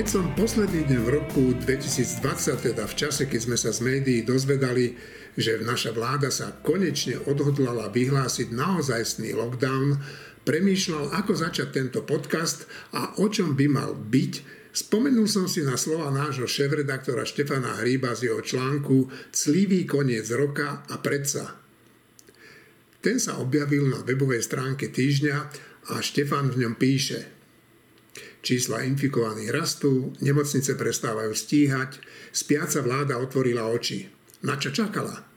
Keď som posledný deň v roku 2020, teda v čase, keď sme sa z médií dozvedali, že naša vláda sa konečne odhodlala vyhlásiť naozajstný lockdown, premýšľal, ako začať tento podcast a o čom by mal byť, Spomenul som si na slova nášho šéf-redaktora Štefana Hríba z jeho článku Clivý koniec roka a predsa. Ten sa objavil na webovej stránke týždňa a Štefan v ňom píše – Čísla infikovaných rastú, nemocnice prestávajú stíhať, spiaca vláda otvorila oči. Na čo čakala?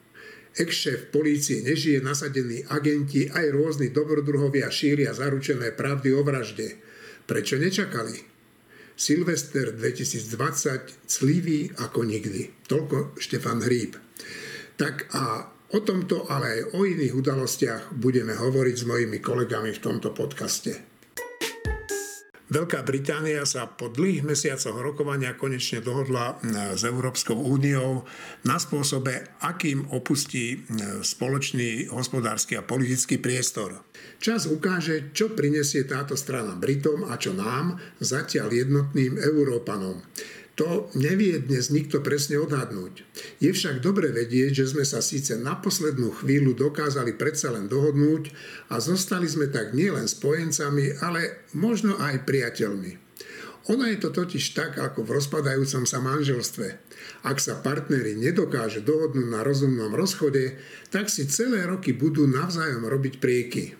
Ex-šéf polície nežije nasadení agenti aj rôzni dobrodruhovia šíria zaručené pravdy o vražde. Prečo nečakali? Silvester 2020 clivý ako nikdy. Toľko Štefan Hríb. Tak a o tomto, ale aj o iných udalostiach budeme hovoriť s mojimi kolegami v tomto podcaste. Veľká Británia sa po dlhých mesiacoch rokovania konečne dohodla e, s Európskou úniou na spôsobe, akým opustí e, spoločný hospodársky a politický priestor. Čas ukáže, čo prinesie táto strana Britom a čo nám, zatiaľ jednotným Európanom. To nevie dnes nikto presne odhadnúť. Je však dobre vedieť, že sme sa síce na poslednú chvíľu dokázali predsa len dohodnúť a zostali sme tak nielen spojencami, ale možno aj priateľmi. Ono je to totiž tak, ako v rozpadajúcom sa manželstve. Ak sa partneri nedokáže dohodnúť na rozumnom rozchode, tak si celé roky budú navzájom robiť prieky.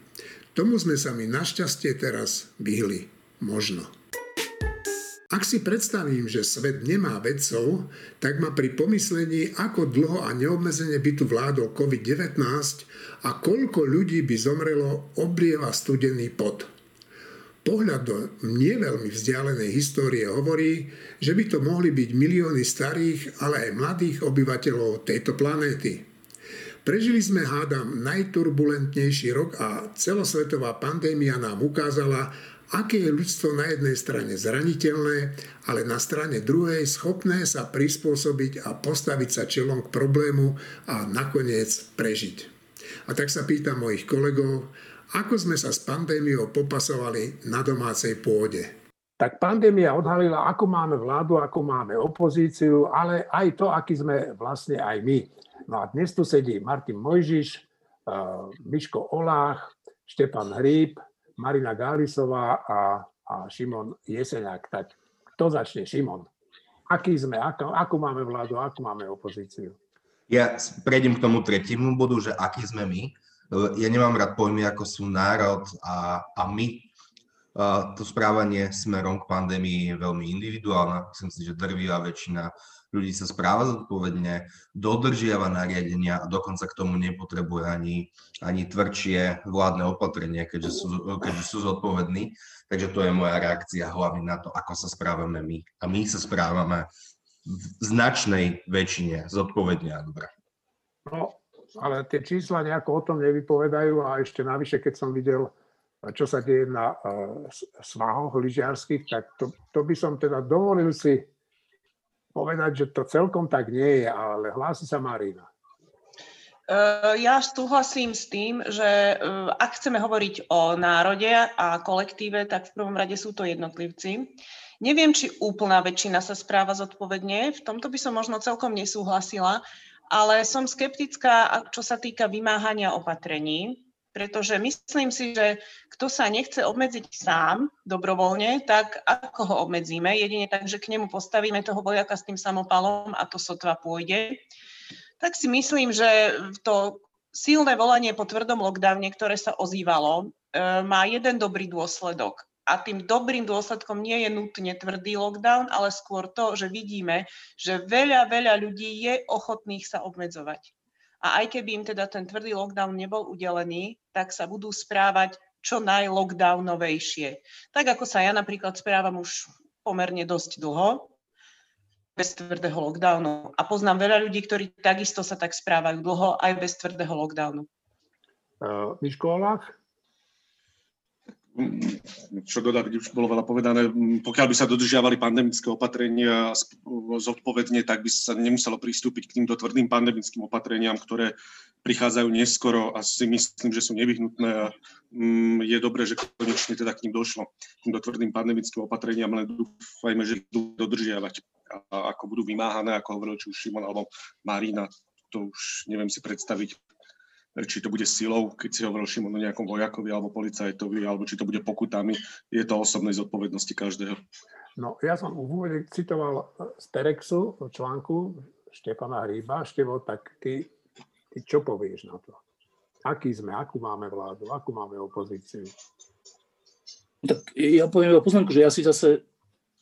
Tomu sme sa mi našťastie teraz vyhli. Možno. Ak si predstavím, že svet nemá vedcov, tak ma pri pomyslení, ako dlho a neobmedzene by tu vládol COVID-19 a koľko ľudí by zomrelo, oblieva studený pot. Pohľad do nie veľmi vzdialenej histórie hovorí, že by to mohli byť milióny starých, ale aj mladých obyvateľov tejto planéty. Prežili sme, hádam, najturbulentnejší rok a celosvetová pandémia nám ukázala, aké je ľudstvo na jednej strane zraniteľné, ale na strane druhej schopné sa prispôsobiť a postaviť sa čelom k problému a nakoniec prežiť. A tak sa pýtam mojich kolegov, ako sme sa s pandémiou popasovali na domácej pôde. Tak pandémia odhalila, ako máme vládu, ako máme opozíciu, ale aj to, aký sme vlastne aj my. No a dnes tu sedí Martin Mojžiš, eh, Miško Olách, Štepan Hríb, Marina Gálisová a, a Šimon Jeseniak. Tak kto začne? Šimon. Aký sme? Ako, ako máme vládu? Ako máme opozíciu? Ja prejdem k tomu tretiemu bodu, že aký sme my. Ja nemám rád pojmy, ako sú národ a, a my. To správanie smerom k pandémii je veľmi individuálne. Myslím si, že drvivá väčšina ľudí sa správa zodpovedne, dodržiava nariadenia a dokonca k tomu nepotrebuje ani, ani tvrdšie vládne opatrenie, keďže sú, keďže sú zodpovední. Takže to je moja reakcia hlavne na to, ako sa správame my. A my sa správame v značnej väčšine zodpovedne a dobre. No, ale tie čísla nejako o tom nevypovedajú a ešte navyše, keď som videl, čo sa deje na uh, svahoch lyžiarských, tak to, to by som teda dovolil si povedať, že to celkom tak nie je, ale hlási sa Marina. Ja súhlasím s tým, že ak chceme hovoriť o národe a kolektíve, tak v prvom rade sú to jednotlivci. Neviem, či úplná väčšina sa správa zodpovedne, v tomto by som možno celkom nesúhlasila, ale som skeptická, čo sa týka vymáhania opatrení pretože myslím si, že kto sa nechce obmedziť sám dobrovoľne, tak ako ho obmedzíme? Jedine tak, že k nemu postavíme toho vojaka s tým samopalom a to sotva pôjde. Tak si myslím, že to silné volanie po tvrdom lockdowne, ktoré sa ozývalo, e, má jeden dobrý dôsledok. A tým dobrým dôsledkom nie je nutne tvrdý lockdown, ale skôr to, že vidíme, že veľa, veľa ľudí je ochotných sa obmedzovať. A aj keby im teda ten tvrdý lockdown nebol udelený, tak sa budú správať čo najlockdownovejšie. Tak ako sa ja napríklad správam už pomerne dosť dlho, bez tvrdého lockdownu. A poznám veľa ľudí, ktorí takisto sa tak správajú dlho aj bez tvrdého lockdownu. Miško Olach? Čo dodať, už bolo veľa povedané, pokiaľ by sa dodržiavali pandemické opatrenia zodpovedne, tak by sa nemuselo pristúpiť k týmto tvrdým pandemickým opatreniam, ktoré prichádzajú neskoro a si myslím, že sú nevyhnutné a je dobré, že konečne teda k ním došlo, k týmto tvrdým pandemickým opatreniam, len dúfajme, že budú dodržiavať. A ako budú vymáhané, ako hovoril či už Šimon alebo Marina, to už neviem si predstaviť, či to bude silou, keď si hovoril Šimon o nejakom vojakovi alebo policajtovi, alebo či to bude pokutami, je to osobnej zodpovednosti každého. No, ja som v úvode citoval z Terexu článku Štefana Hríba. Števo, tak ty, ty čo povieš na to? Aký sme, akú máme vládu, akú máme opozíciu? Tak ja poviem iba poznámku, že ja si zase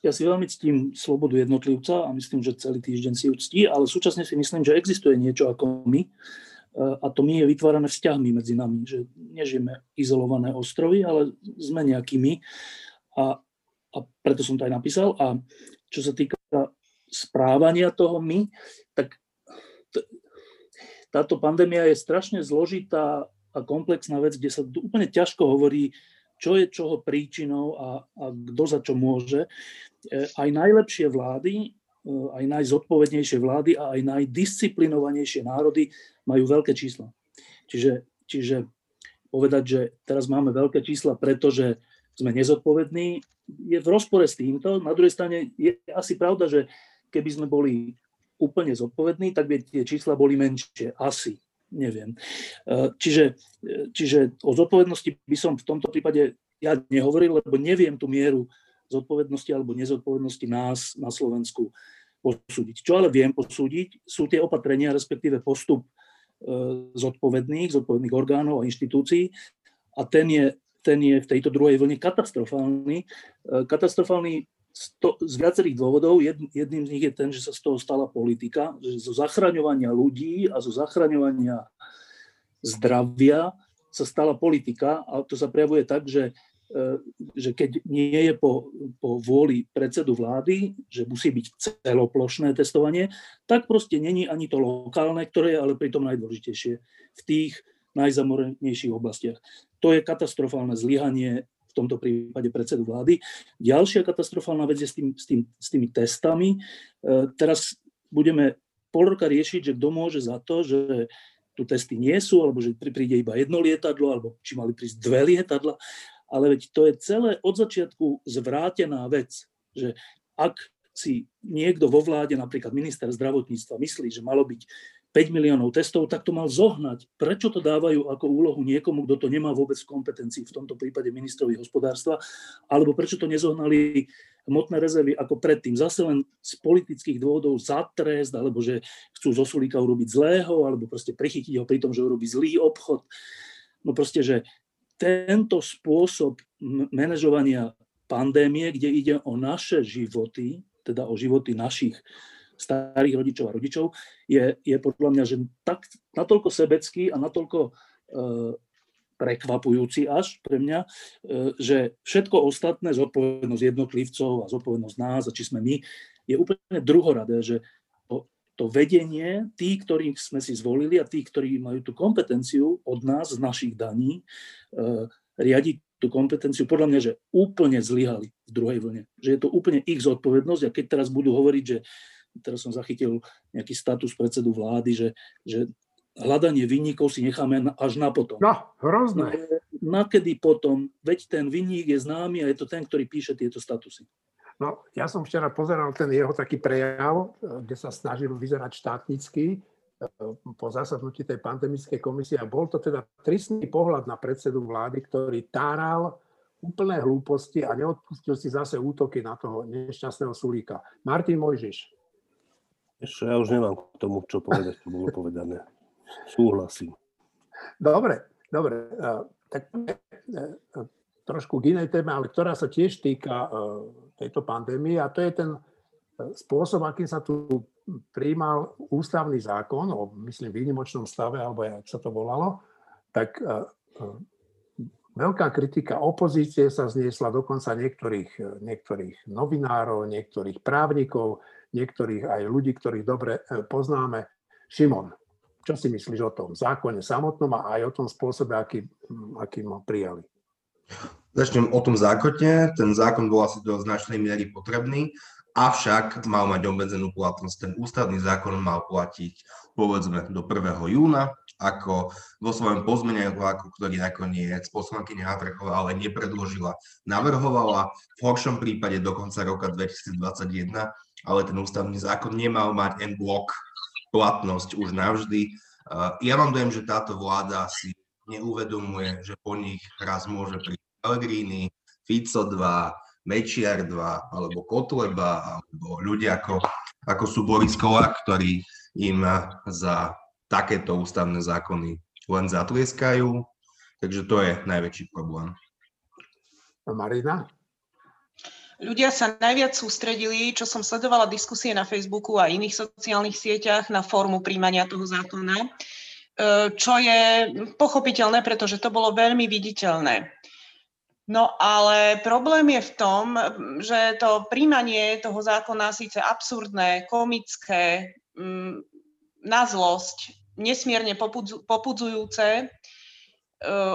ja si veľmi ctím slobodu jednotlivca a myslím, že celý týždeň si ju ctí, ale súčasne si myslím, že existuje niečo ako my a to my je vytvárané vzťahmi medzi nami, že nežijeme izolované ostrovy, ale sme nejakými a, a preto som to aj napísal. A čo sa týka správania toho my, tak t- táto pandémia je strašne zložitá a komplexná vec, kde sa úplne ťažko hovorí, čo je čoho príčinou a, a kto za čo môže. E, aj najlepšie vlády aj najzodpovednejšie vlády a aj najdisciplinovanejšie národy majú veľké čísla. Čiže, čiže povedať, že teraz máme veľké čísla, pretože sme nezodpovední, je v rozpore s týmto. Na druhej strane je asi pravda, že keby sme boli úplne zodpovední, tak by tie čísla boli menšie. Asi. Neviem. Eh, čiže, eh, čiže o zodpovednosti by som v tomto prípade ja nehovoril, lebo neviem tú mieru zodpovednosti alebo nezodpovednosti nás na Slovensku posúdiť. Čo ale viem posúdiť, sú tie opatrenia, respektíve postup e, zodpovedných, zodpovedných orgánov a inštitúcií a ten je, ten je v tejto druhej vlne katastrofálny. E, katastrofálny z viacerých dôvodov. Jedným z nich je ten, že sa z toho stala politika, že zo zachraňovania ľudí a zo zachraňovania zdravia sa stala politika a to sa prejavuje tak, že že keď nie je po, po vôli predsedu vlády, že musí byť celoplošné testovanie, tak proste není ani to lokálne, ktoré je ale pritom najdôležitejšie v tých najzamorenejších oblastiach. To je katastrofálne zlyhanie v tomto prípade predsedu vlády. Ďalšia katastrofálna vec je s, tým, s, tým, s tými testami. E, teraz budeme pol roka riešiť, že kto môže za to, že tu testy nie sú, alebo že príde iba jedno lietadlo, alebo či mali prísť dve lietadla ale veď to je celé od začiatku zvrátená vec, že ak si niekto vo vláde, napríklad minister zdravotníctva, myslí, že malo byť 5 miliónov testov, tak to mal zohnať. Prečo to dávajú ako úlohu niekomu, kto to nemá vôbec v kompetencii, v tomto prípade ministrovi hospodárstva, alebo prečo to nezohnali hmotné rezervy ako predtým. Zase len z politických dôvodov za trest, alebo že chcú zo Sulíka urobiť zlého, alebo proste prichytiť ho pri tom, že urobí zlý obchod. No proste, že tento spôsob manažovania pandémie, kde ide o naše životy, teda o životy našich starých rodičov a rodičov, je, je podľa mňa že tak, natoľko sebecký a natoľko e, prekvapujúci až pre mňa, e, že všetko ostatné, zodpovednosť jednotlivcov a zodpovednosť nás a či sme my, je úplne druhoradé, že to, vedenie, tí, ktorých sme si zvolili a tí, ktorí majú tú kompetenciu od nás, z našich daní, E, riadiť tú kompetenciu, podľa mňa, že úplne zlyhali v druhej vlne. Že je to úplne ich zodpovednosť a keď teraz budú hovoriť, že teraz som zachytil nejaký status predsedu vlády, že, že hľadanie vinníkov si necháme až na potom. No, hrozné. No, nakedy potom? Veď ten vinník je známy a je to ten, ktorý píše tieto statusy. No, ja som včera pozeral ten jeho taký prejav, kde sa snažil vyzerať štátnický po zasadnutí tej pandemickej komisie a bol to teda tristný pohľad na predsedu vlády, ktorý táral úplné hlúposti a neodpustil si zase útoky na toho nešťastného Sulíka. Martin Mojžiš. Ešte ja už nemám k tomu, čo povedať, čo bolo povedané. Súhlasím. Dobre, dobre. Tak e, trošku k inej téme, ale ktorá sa tiež týka e, tejto pandémie a to je ten e, spôsob, akým sa tu prijímal ústavný zákon o, myslím, výnimočnom stave, alebo jak sa to volalo, tak e, veľká kritika opozície sa zniesla dokonca niektorých, niektorých novinárov, niektorých právnikov, niektorých aj ľudí, ktorých dobre poznáme. Šimon, čo si myslíš o tom zákone samotnom a aj o tom spôsobe, aký, aký ho prijali? Začnem o tom zákone. Ten zákon bol asi do značnej miery potrebný, avšak mal mať obmedzenú platnosť. Ten ústavný zákon mal platiť povedzme do 1. júna, ako vo svojom pozmeňováku, ktorý nakoniec poslankyňa Hatrechová ale nepredložila, navrhovala v horšom prípade do konca roka 2021, ale ten ústavný zákon nemal mať en blok platnosť už navždy. Ja mám dojem, že táto vláda si neuvedomuje, že po nich raz môže prísť Pellegrini, Fico 2, Mečiar 2, alebo Kotleba, alebo ľudia ako, ako sú Boris Kolák, ktorí im za takéto ústavné zákony len zatlieskajú. Takže to je najväčší problém. Marina? Ľudia sa najviac sústredili, čo som sledovala diskusie na Facebooku a iných sociálnych sieťach na formu príjmania toho zákona, čo je pochopiteľné, pretože to bolo veľmi viditeľné. No ale problém je v tom, že to príjmanie toho zákona síce absurdné, komické, mm, na zlosť, nesmierne popudzujúce, e,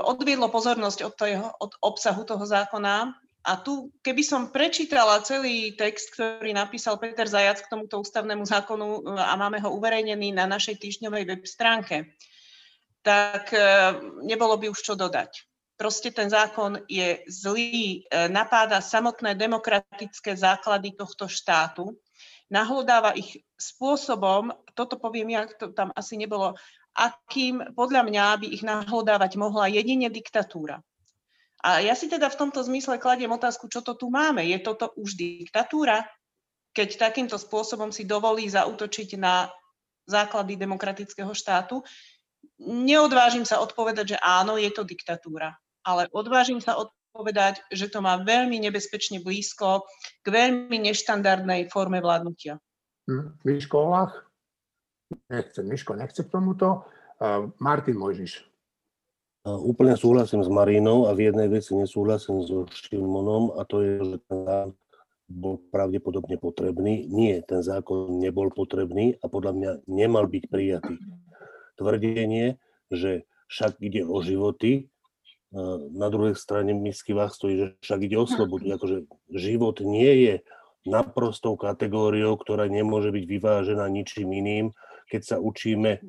odviedlo pozornosť od, toho, od obsahu toho zákona. A tu, keby som prečítala celý text, ktorý napísal Peter Zajac k tomuto ústavnému zákonu e, a máme ho uverejnený na našej týždňovej web stránke, tak e, nebolo by už čo dodať. Proste ten zákon je zlý, e, napáda samotné demokratické základy tohto štátu, nahlodáva ich spôsobom, toto poviem ja, to tam asi nebolo, akým podľa mňa by ich nahlodávať mohla jedine diktatúra. A ja si teda v tomto zmysle kladiem otázku, čo to tu máme. Je toto už diktatúra, keď takýmto spôsobom si dovolí zautočiť na základy demokratického štátu? Neodvážim sa odpovedať, že áno, je to diktatúra ale odvážim sa odpovedať, že to má veľmi nebezpečne blízko k veľmi neštandardnej forme vládnutia. Hm, Miško Olach? Nechce, Miško nechce k tomuto. Uh, Martin Mojžiš. Úplne súhlasím s Marínou a v jednej veci nesúhlasím so Šimonom a to je, že ten zákon bol pravdepodobne potrebný. Nie, ten zákon nebol potrebný a podľa mňa nemal byť prijatý. Tvrdenie, že však ide o životy, na druhej strane misky váh stojí, že však ide o slobodu. Akože život nie je naprostou kategóriou, ktorá nemôže byť vyvážená ničím iným. Keď sa učíme e,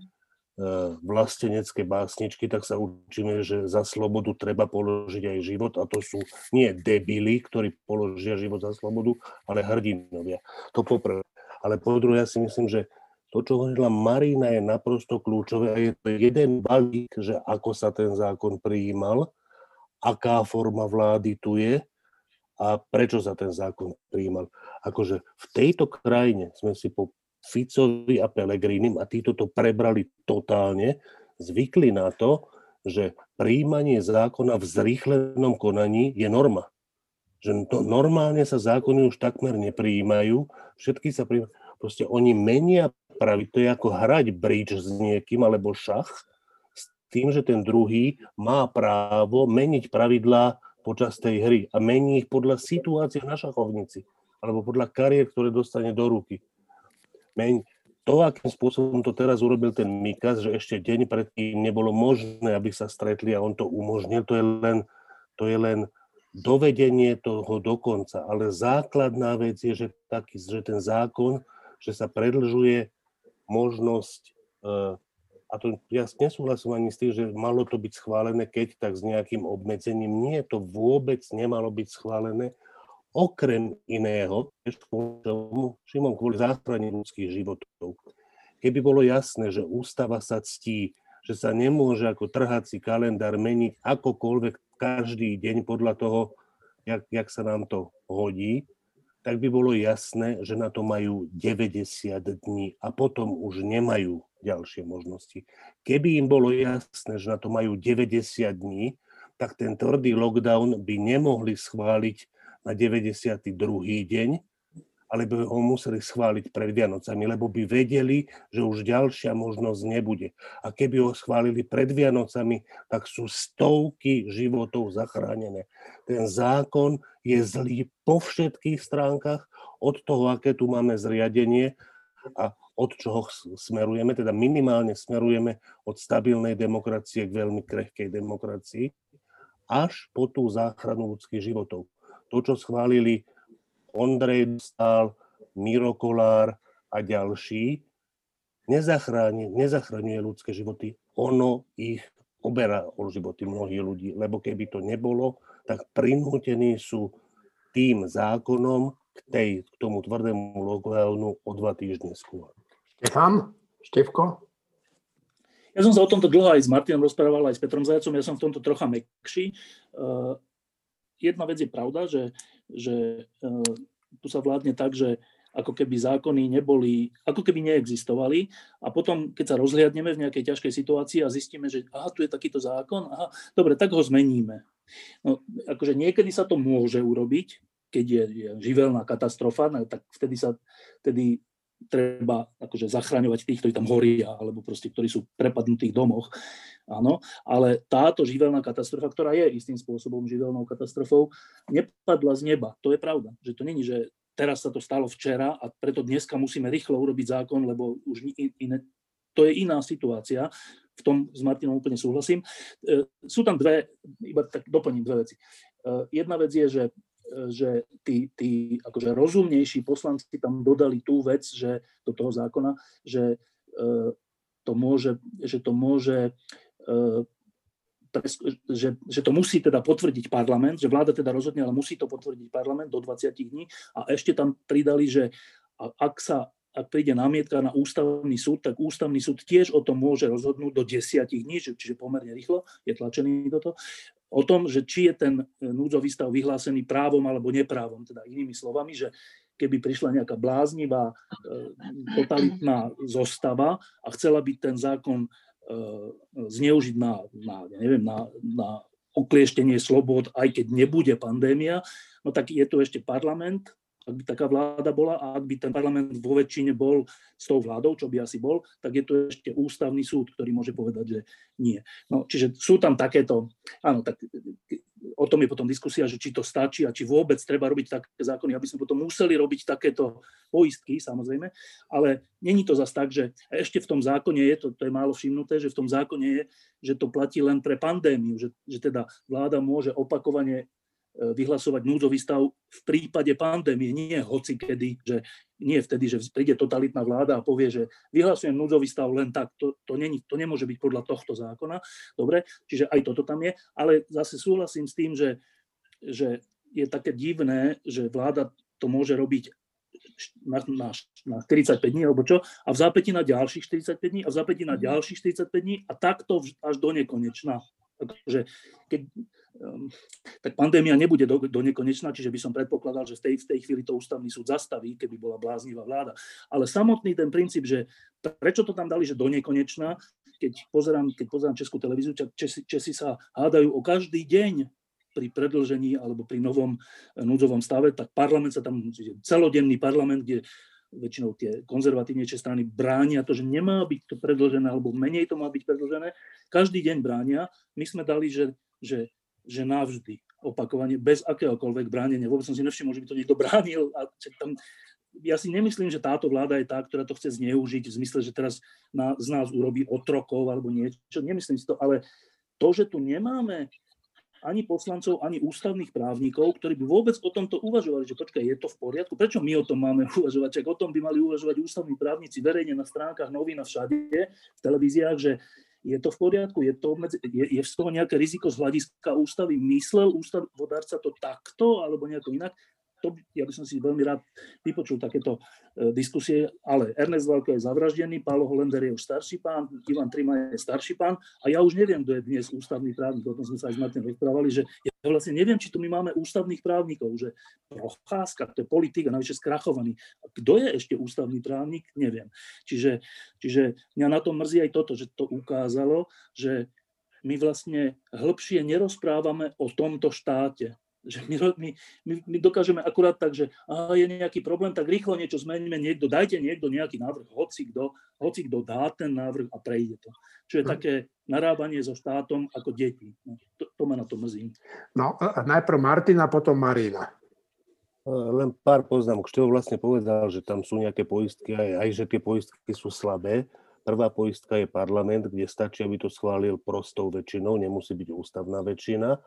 vlastenecké básničky, tak sa učíme, že za slobodu treba položiť aj život a to sú nie debili, ktorí položia život za slobodu, ale hrdinovia. To poprvé. Ale po druhé, ja si myslím, že to, čo hovorila Marina, je naprosto kľúčové a je to jeden balík, že ako sa ten zákon prijímal, aká forma vlády tu je a prečo sa ten zákon prijímal. Akože v tejto krajine sme si po Ficovi a Pelegrinim a títo to prebrali totálne, zvykli na to, že príjmanie zákona v zrýchlenom konaní je norma. Že to normálne sa zákony už takmer neprijímajú, všetky sa prijímajú. Proste oni menia pravidla, to je ako hrať bridge s niekým alebo šach, s tým, že ten druhý má právo meniť pravidlá počas tej hry a mení ich podľa situácie na šachovnici alebo podľa kariér, ktoré dostane do ruky. Meň, to, akým spôsobom to teraz urobil ten Mikas, že ešte deň predtým nebolo možné, aby sa stretli a on to umožnil, to je len, to je len dovedenie toho dokonca. Ale základná vec je, že, taký, že ten zákon, že sa predlžuje možnosť, eh, a to ja nesúhlasím ani s tým, že malo to byť schválené, keď tak s nejakým obmedzením. Nie, to vôbec nemalo byť schválené. Okrem iného, Šimon, kvôli záchrane ľudských životov. Keby bolo jasné, že ústava sa ctí, že sa nemôže ako trhací kalendár meniť akokoľvek každý deň podľa toho, jak, jak sa nám to hodí, tak by bolo jasné, že na to majú 90 dní a potom už nemajú ďalšie možnosti. Keby im bolo jasné, že na to majú 90 dní, tak ten tvrdý lockdown by nemohli schváliť na 92. deň, ale by ho museli schváliť pred Vianocami, lebo by vedeli, že už ďalšia možnosť nebude. A keby ho schválili pred Vianocami, tak sú stovky životov zachránené. Ten zákon je zlý po všetkých stránkach, od toho, aké tu máme zriadenie a od čoho smerujeme, teda minimálne smerujeme od stabilnej demokracie k veľmi krehkej demokracii až po tú záchranu ľudských životov. To, čo schválili Ondrej Dostal, Miro Kolár a ďalší, nezachráni, nezachraňuje ľudské životy, ono ich oberá o životy mnohých ľudí, lebo keby to nebolo, tak prinútení sú tým zákonom k, tej, k tomu tvrdému lockdownu o dva týždne skôr. Štefan? Števko? Ja som sa o tomto dlho aj s Martinom rozprával, aj s Petrom Zajacom, ja som v tomto trocha mekší. Uh, jedna vec je pravda, že, že uh, tu sa vládne tak, že ako keby zákony neboli, ako keby neexistovali a potom, keď sa rozhliadneme v nejakej ťažkej situácii a zistíme, že aha, tu je takýto zákon, aha, dobre, tak ho zmeníme. No, akože niekedy sa to môže urobiť, keď je, je živelná katastrofa, no, tak vtedy sa, vtedy treba akože zachraňovať tých, ktorí tam horia, alebo proste, ktorí sú prepadnutých domoch. Áno, ale táto živelná katastrofa, ktorá je istým spôsobom živelnou katastrofou, nepadla z neba. To je pravda. Že to není, že teraz sa to stalo včera a preto dneska musíme rýchlo urobiť zákon, lebo už iné, to je iná situácia. V tom s Martinom úplne súhlasím. E, sú tam dve, iba tak doplním dve veci. E, jedna vec je, že že tí, tí akože rozumnejší poslanci tam dodali tú vec, že do toho zákona, že e, to môže, že to môže e, že, že to musí teda potvrdiť parlament, že vláda teda rozhodne, ale musí to potvrdiť parlament do 20 dní. A ešte tam pridali, že ak sa ak príde námietka na ústavný súd, tak ústavný súd tiež o tom môže rozhodnúť do desiatich dní, čiže pomerne rýchlo, je tlačený toto o tom, že či je ten e, núdzový stav vyhlásený právom alebo neprávom. Teda inými slovami, že keby prišla nejaká bláznivá, e, totalitná zostava a chcela by ten zákon e, zneužiť na, na, neviem, na, na uklieštenie slobod, aj keď nebude pandémia, no tak je tu ešte parlament, ak by taká vláda bola a ak by ten parlament vo väčšine bol s tou vládou, čo by asi bol, tak je tu ešte ústavný súd, ktorý môže povedať, že nie. No, čiže sú tam takéto, áno, tak o tom je potom diskusia, že či to stačí a či vôbec treba robiť také zákony, aby sme potom museli robiť takéto poistky, samozrejme, ale není to zase tak, že ešte v tom zákone je, to, to je málo všimnuté, že v tom zákone je, že to platí len pre pandémiu, že, že teda vláda môže opakovane vyhlasovať núdzový stav v prípade pandémie, nie hoci kedy, že nie vtedy, že príde totalitná vláda a povie, že vyhlasujem núdzový stav len tak, to, to, není, to nemôže byť podľa tohto zákona. Dobre, čiže aj toto tam je, ale zase súhlasím s tým, že, že je také divné, že vláda to môže robiť na, na, na 45 dní alebo čo, a v zápäti na ďalších 45 dní a v zápäti na mhm. ďalších 45 dní a takto až do nekonečna. Takže keď, tak pandémia nebude do, do nekonečna, čiže by som predpokladal, že v tej, v tej chvíli to ústavný súd zastaví, keby bola bláznivá vláda. Ale samotný ten princíp, že prečo to tam dali, že do nekonečna, keď pozerám, keď pozerám Českú televíziu, Česi, Česi sa hádajú o každý deň pri predlžení alebo pri novom eh, núdzovom stave, tak parlament sa tam, celodenný parlament, kde väčšinou tie konzervatívnejšie strany bránia to, že nemá byť to predlžené, alebo menej to má byť predlžené. Každý deň bránia. My sme dali, že, že, že navždy opakovane, bez akéhokoľvek bránenia. Vôbec som si nevšimol, že by to niekto bránil. A tam, ja si nemyslím, že táto vláda je tá, ktorá to chce zneužiť v zmysle, že teraz na, z nás urobí otrokov alebo niečo. Nemyslím si to, ale to, že tu nemáme ani poslancov, ani ústavných právnikov, ktorí by vôbec o tomto uvažovali, že počkaj, je to v poriadku, prečo my o tom máme uvažovať, čak o tom by mali uvažovať ústavní právnici verejne na stránkach novín a všade, v televíziách, že je to v poriadku, je, to medzi, je, je z toho nejaké riziko z hľadiska ústavy, myslel ústavodárca to takto alebo nejako inak, to, ja by som si veľmi rád vypočul takéto e, diskusie, ale Ernest Valko je zavraždený, Pálo Holender je už starší pán, Ivan Trima je starší pán a ja už neviem, kto je dnes ústavný právnik, o tom sme sa aj s Martin rozprávali, že ja vlastne neviem, či tu my máme ústavných právnikov, že Procházka, to je politik a navyše skrachovaný. Kto je ešte ústavný právnik, neviem. Čiže, čiže mňa na to mrzí aj toto, že to ukázalo, že my vlastne hĺbšie nerozprávame o tomto štáte že my, my, my, my dokážeme akurát tak, že aha, je nejaký problém, tak rýchlo niečo zmeníme, niekto, dajte niekto nejaký návrh, hoci kto, hoci kto dá ten návrh a prejde to. Čo je hm. také narábanie so štátom ako deti. No, to, to ma na to mrzí. No, najprv Martina, potom Marina. Len pár poznámok. Čo vlastne povedal, že tam sú nejaké poistky, aj, aj že tie poistky sú slabé. Prvá poistka je parlament, kde stačí, aby to schválil prostou väčšinou, nemusí byť ústavná väčšina.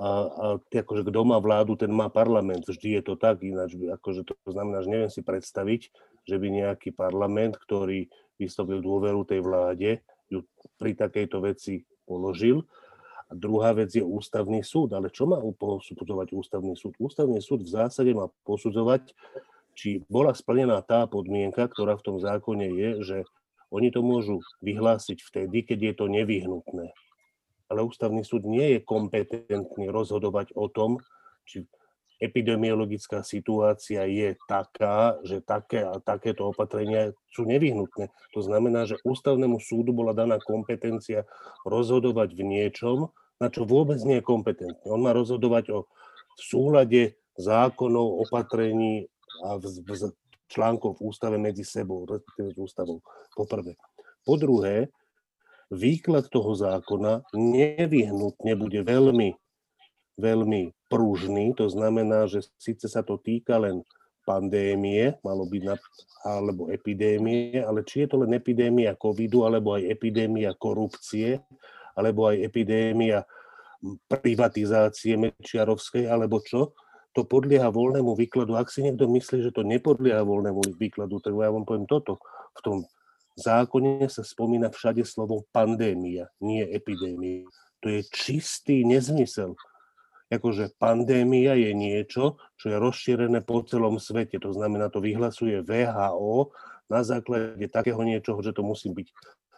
A, a akože kto má vládu, ten má parlament. Vždy je to tak, ináč akože to znamená, že neviem si predstaviť, že by nejaký parlament, ktorý vyslovil dôveru tej vláde, ju pri takejto veci položil. A druhá vec je ústavný súd. Ale čo má posudzovať ústavný súd? Ústavný súd v zásade má posudzovať, či bola splnená tá podmienka, ktorá v tom zákone je, že oni to môžu vyhlásiť vtedy, keď je to nevyhnutné ale ústavný súd nie je kompetentný rozhodovať o tom, či epidemiologická situácia je taká, že také a takéto opatrenia sú nevyhnutné. To znamená, že ústavnému súdu bola daná kompetencia rozhodovať v niečom, na čo vôbec nie je kompetentný. On má rozhodovať o v súlade zákonov, opatrení a v, v článkov v ústave medzi sebou, respektíve s ústavou. Po. Po druhé, výklad toho zákona nevyhnutne bude veľmi, veľmi pružný. To znamená, že síce sa to týka len pandémie, malo byť na, alebo epidémie, ale či je to len epidémia covidu, alebo aj epidémia korupcie, alebo aj epidémia privatizácie Mečiarovskej, alebo čo, to podlieha voľnému výkladu. Ak si niekto myslí, že to nepodlieha voľnému výkladu, tak ja vám poviem toto. V tom zákone sa spomína všade slovo pandémia, nie epidémia. To je čistý nezmysel. Akože pandémia je niečo, čo je rozšírené po celom svete. To znamená, to vyhlasuje VHO na základe takého niečoho, že to musí byť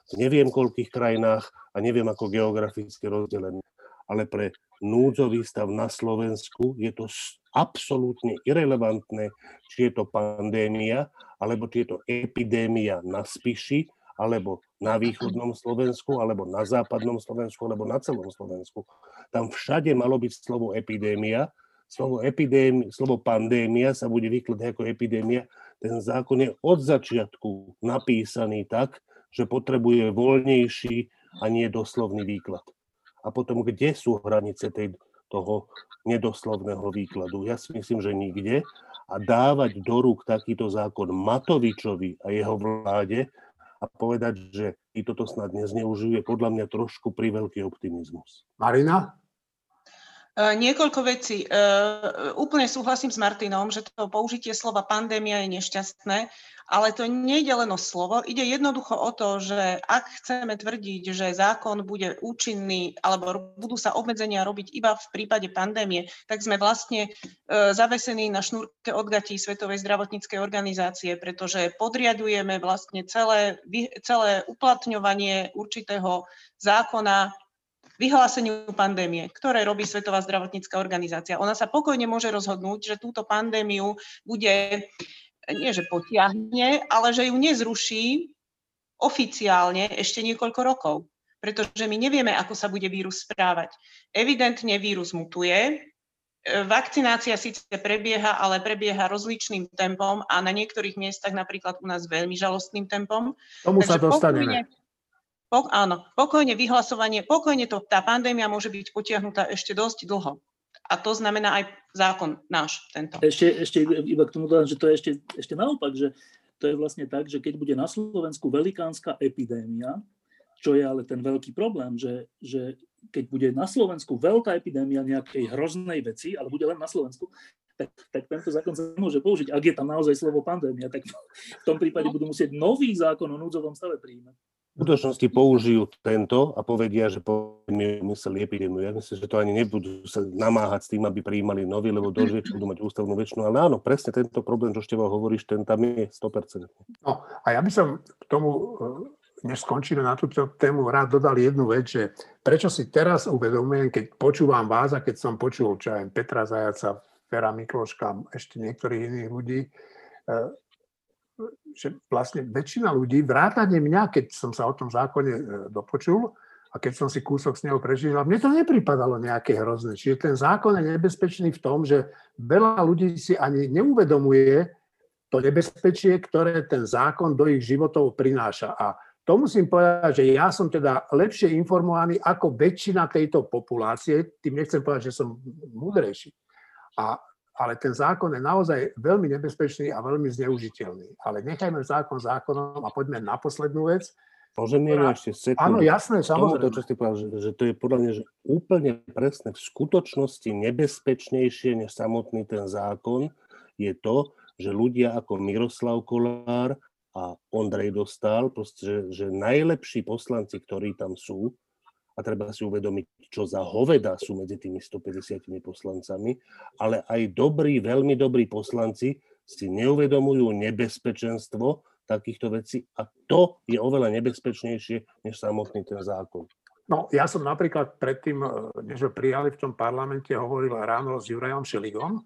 v neviem koľkých krajinách a neviem ako geograficky rozdelené. Ale pre núdzový stav na Slovensku je to absolútne irrelevantné, či je to pandémia, alebo či je to epidémia na Spiši, alebo na východnom Slovensku, alebo na západnom Slovensku, alebo na celom Slovensku. Tam všade malo byť slovo epidémia. Slovo, epidémia, slovo pandémia sa bude vykladať ako epidémia. Ten zákon je od začiatku napísaný tak, že potrebuje voľnejší a nie doslovný výklad. A potom, kde sú hranice tej, toho nedoslovného výkladu? Ja si myslím, že nikde. A dávať do rúk takýto zákon Matovičovi a jeho vláde a povedať, že i toto snad nezneužije, podľa mňa trošku pri veľký optimizmus. Marina? E, niekoľko vecí. E, úplne súhlasím s Martinom, že to použitie slova pandémia je nešťastné ale to nejde len o slovo, ide jednoducho o to, že ak chceme tvrdiť, že zákon bude účinný alebo budú sa obmedzenia robiť iba v prípade pandémie, tak sme vlastne e, zavesení na šnúrke odgatí Svetovej zdravotníckej organizácie, pretože podriadujeme vlastne celé, celé uplatňovanie určitého zákona vyhláseniu pandémie, ktoré robí Svetová zdravotnícká organizácia. Ona sa pokojne môže rozhodnúť, že túto pandémiu bude nie že potiahne, ale že ju nezruší oficiálne ešte niekoľko rokov. Pretože my nevieme, ako sa bude vírus správať. Evidentne vírus mutuje, e, vakcinácia síce prebieha, ale prebieha rozličným tempom a na niektorých miestach, napríklad u nás veľmi žalostným tempom. Tomu Takže sa dostaneme. Pokojne, áno, pokojne vyhlasovanie, pokojne to, tá pandémia môže byť potiahnutá ešte dosť dlho. A to znamená aj zákon náš tento. Ešte, ešte iba k tomu dodám, že to je ešte, ešte naopak, že to je vlastne tak, že keď bude na Slovensku velikánska epidémia, čo je ale ten veľký problém, že, že keď bude na Slovensku veľká epidémia nejakej hroznej veci, ale bude len na Slovensku, tak, tak tento zákon sa nemôže použiť. Ak je tam naozaj slovo pandémia, tak v tom prípade budú musieť nový zákon o núdzovom stave príjmať skutočnosti použijú tento a povedia, že mi mysleli epidémiu. Ja myslím, že to ani nebudú sa namáhať s tým, aby prijímali nový, lebo do budú mať ústavnú väčšinu. Ale áno, presne tento problém, čo Števo hovoríš, ten tam je 100%. No a ja by som k tomu, eh, než skončíme na túto tému, rád dodal jednu vec, že prečo si teraz uvedomujem, keď počúvam vás a keď som počul čo aj Petra Zajaca, Fera Mikloška, ešte niektorých iných ľudí, eh, že vlastne väčšina ľudí, vrátane mňa, keď som sa o tom zákone e, dopočul a keď som si kúsok z neho prežil, mne to nepripadalo nejaké hrozné. Čiže ten zákon je nebezpečný v tom, že veľa ľudí si ani neuvedomuje to nebezpečie, ktoré ten zákon do ich životov prináša. A to musím povedať, že ja som teda lepšie informovaný ako väčšina tejto populácie, tým nechcem povedať, že som múdrejší. A ale ten zákon je naozaj veľmi nebezpečný a veľmi zneužiteľný. Ale nechajme zákon zákonom a poďme na poslednú vec. Môžem ja ešte sekundu. Áno, jasné, samozrejme. To, čo ste povedal, že, že to je podľa mňa že úplne presné. V skutočnosti nebezpečnejšie než samotný ten zákon je to, že ľudia ako Miroslav Kolár a Ondrej Dostal, proste, že, že najlepší poslanci, ktorí tam sú, a treba si uvedomiť, čo za hoveda sú medzi tými 150 poslancami, ale aj dobrí, veľmi dobrí poslanci si neuvedomujú nebezpečenstvo takýchto vecí a to je oveľa nebezpečnejšie než samotný ten zákon. No, ja som napríklad predtým, e, než ho prijali v tom parlamente, hovoril ráno s Jurajom Šeligom,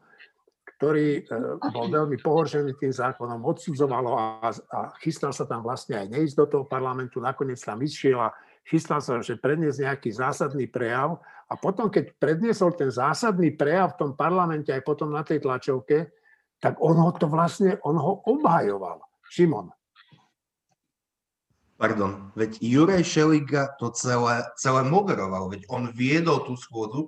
ktorý e, bol veľmi pohoršený tým zákonom, odsudzoval a, a chystal sa tam vlastne aj neísť do toho parlamentu, nakoniec tam išiel a chystal sa, že predniesť nejaký zásadný prejav a potom, keď predniesol ten zásadný prejav v tom parlamente aj potom na tej tlačovke, tak on ho to vlastne, on ho obhajoval. Šimon. Pardon, veď Juraj Šeliga to celé, celé moderoval, veď on viedol tú schôdzu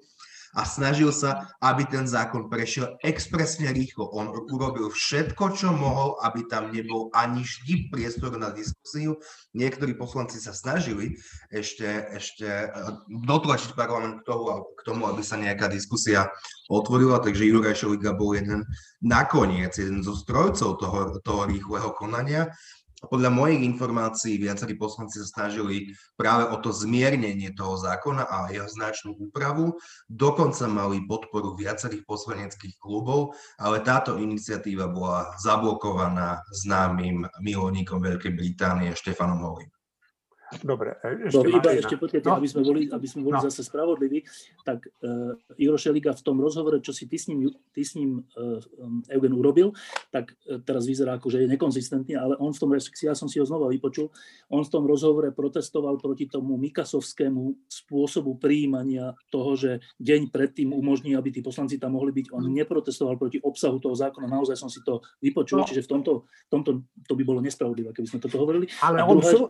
a snažil sa, aby ten zákon prešiel expresne rýchlo. On urobil všetko, čo mohol, aby tam nebol ani vždy priestor na diskusiu. Niektorí poslanci sa snažili ešte, ešte eh, dotlačiť parlament k tomu, aby sa nejaká diskusia otvorila, takže Juraj Šeliga bol jeden nakoniec, jeden zo strojcov toho, toho rýchleho konania podľa mojich informácií viacerí poslanci sa snažili práve o to zmiernenie toho zákona a jeho značnú úpravu. Dokonca mali podporu viacerých poslaneckých klubov, ale táto iniciatíva bola zablokovaná známym milovníkom Veľkej Británie Štefanom Holim. Dobre, e, ešte Dobre, iba ešte počkajte, no. aby sme boli, aby sme boli no. zase spravodliví, tak uh, Juro Šeliga v tom rozhovore, čo si ty s ním, ty s ním uh, um, Eugen urobil, tak uh, teraz vyzerá ako, že je nekonzistentný, ale on v tom, ja som si ho znova vypočul, on v tom rozhovore protestoval proti tomu Mikasovskému spôsobu príjmania toho, že deň predtým umožní, aby tí poslanci tam mohli byť. On neprotestoval proti obsahu toho zákona, naozaj som si to vypočul, no. čiže v tomto, v tomto to by bolo nespravodlivé, keby sme toto hovorili. Ale on, druhá, sú,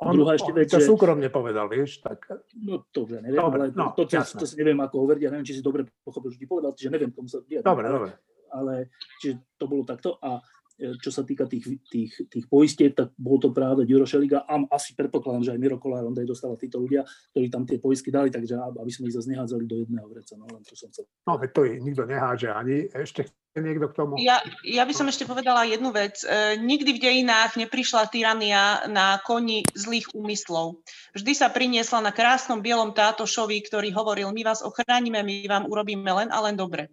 on, Druhá ešte vec, to že... súkromne povedal, vieš, tak... No to, že neviem, dobre, ale no, to, to, to, si neviem ako hovoriť, ja neviem, či si dobre pochopil, že ti povedal, že neviem, komu sa vyjadril. Dobre, dobre. Ale, čiže to bolo takto a čo sa týka tých, tých, tých poistiek, tak bol to práve Ďuro Šeliga a asi predpokladám, že aj Miro Kolár, on dostala títo ľudia, ktorí tam tie poistky dali, takže aby sme ich zase nehádzali do jedného vreca. No, len to som chcel. No, to nikto neháže ani. Ešte niekto k tomu? Ja, ja by som ešte povedala jednu vec. E, nikdy v dejinách neprišla tyrania na koni zlých úmyslov. Vždy sa priniesla na krásnom bielom tátošovi, ktorý hovoril, my vás ochránime, my vám urobíme len a len dobre.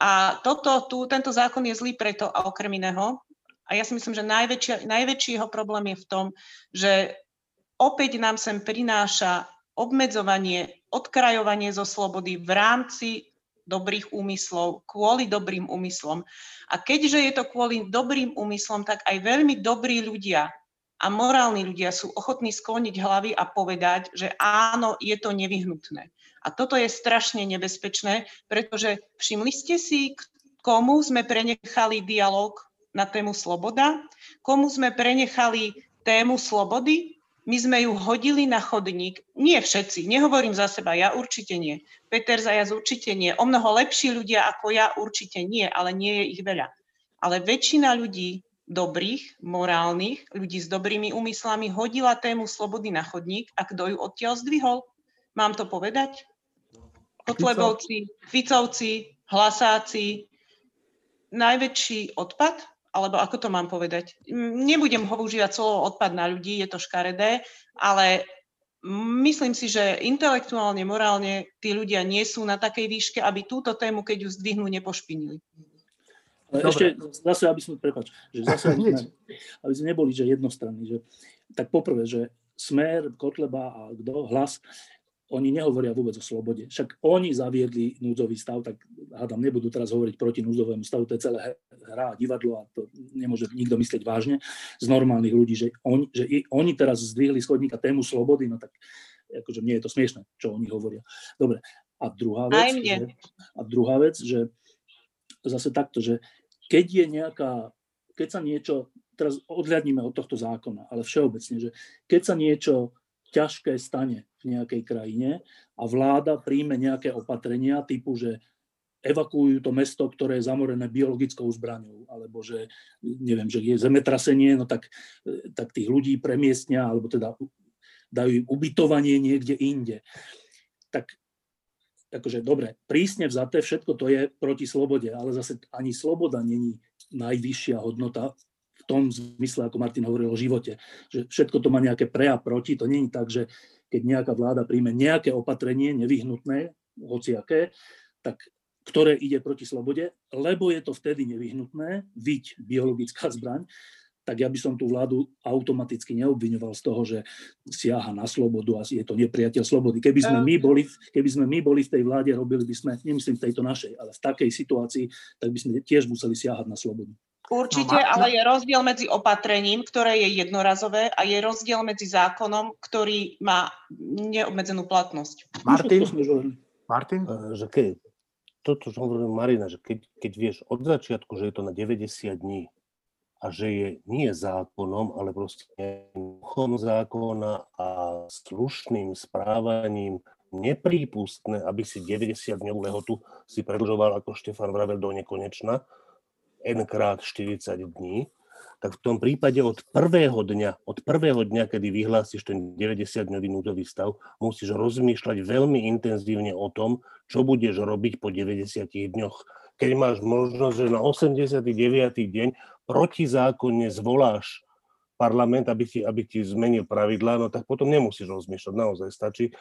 A toto, tu, tento zákon je zlý preto a okrem iného. A ja si myslím, že najväčší, najväčší jeho problém je v tom, že opäť nám sem prináša obmedzovanie, odkrajovanie zo slobody v rámci dobrých úmyslov, kvôli dobrým úmyslom. A keďže je to kvôli dobrým úmyslom, tak aj veľmi dobrí ľudia a morálni ľudia sú ochotní skloniť hlavy a povedať, že áno, je to nevyhnutné. A toto je strašne nebezpečné, pretože všimli ste si, komu sme prenechali dialog na tému sloboda, komu sme prenechali tému slobody, my sme ju hodili na chodník. Nie všetci, nehovorím za seba, ja určite nie. Peter Zajac určite nie. O mnoho lepší ľudia ako ja určite nie, ale nie je ich veľa. Ale väčšina ľudí dobrých, morálnych, ľudí s dobrými úmyslami hodila tému slobody na chodník a kto ju odtiaľ zdvihol? Mám to povedať? Kotlebovci, Ficovci, Hlasáci, najväčší odpad? Alebo ako to mám povedať, nebudem používať slovo odpad na ľudí, je to škaredé, ale myslím si, že intelektuálne, morálne tí ľudia nie sú na takej výške, aby túto tému, keď ju zdvihnú, nepošpinili. Ale ešte zase, aby sme, prepáč, že zase, aby sme, aby sme neboli že jednostranní, že tak poprvé, že Smer, Kotleba a kto, hlas, oni nehovoria vôbec o slobode. Však oni zaviedli núdzový stav, tak hádam, nebudú teraz hovoriť proti núdzovému stavu, to je celé hra a divadlo a to nemôže nikto myslieť vážne z normálnych ľudí, že, on, že oni teraz zdvihli schodníka tému slobody, no tak akože mne je to smiešne, čo oni hovoria. Dobre, a druhá vec, že, a druhá vec, že zase takto, že keď je nejaká, keď sa niečo, teraz odhľadníme od tohto zákona, ale všeobecne, že keď sa niečo ťažké stane v nejakej krajine a vláda príjme nejaké opatrenia typu, že evakuujú to mesto, ktoré je zamorené biologickou zbraňou, alebo že, neviem, že je zemetrasenie, no tak, tak tých ľudí premiestnia, alebo teda dajú im ubytovanie niekde inde. Tak akože dobre, prísne vzaté, všetko to je proti slobode, ale zase ani sloboda není najvyššia hodnota v tom zmysle, ako Martin hovoril o živote. Že všetko to má nejaké pre a proti. To není tak, že keď nejaká vláda príjme nejaké opatrenie nevyhnutné, hociaké, tak ktoré ide proti slobode, lebo je to vtedy nevyhnutné, viť biologická zbraň, tak ja by som tú vládu automaticky neobviňoval z toho, že siaha na slobodu a je to nepriateľ slobody. Keby sme, my boli, keby sme my boli v tej vláde, robili by sme, nemyslím v tejto našej, ale v takej situácii, tak by sme tiež museli siahať na slobodu. Určite, no, ale je rozdiel medzi opatrením, ktoré je jednorazové a je rozdiel medzi zákonom, ktorý má neobmedzenú platnosť. Martin, Martin? E, že keď, to, čo hovoril Marina, že keď, keď vieš od začiatku, že je to na 90 dní, a že je nie zákonom, ale proste duchom zákona a slušným správaním neprípustné, aby si 90 dňovú lehotu si predlžoval, ako Štefan vravel, do nekonečna, n krát 40 dní, tak v tom prípade od prvého dňa, od prvého dňa, kedy vyhlásiš ten 90-dňový núdzový stav, musíš rozmýšľať veľmi intenzívne o tom, čo budeš robiť po 90 dňoch. Keď máš možnosť, že na 89. deň protizákonne zvoláš parlament, aby ti, aby ti zmenil pravidlá, no tak potom nemusíš rozmýšľať, naozaj stačí.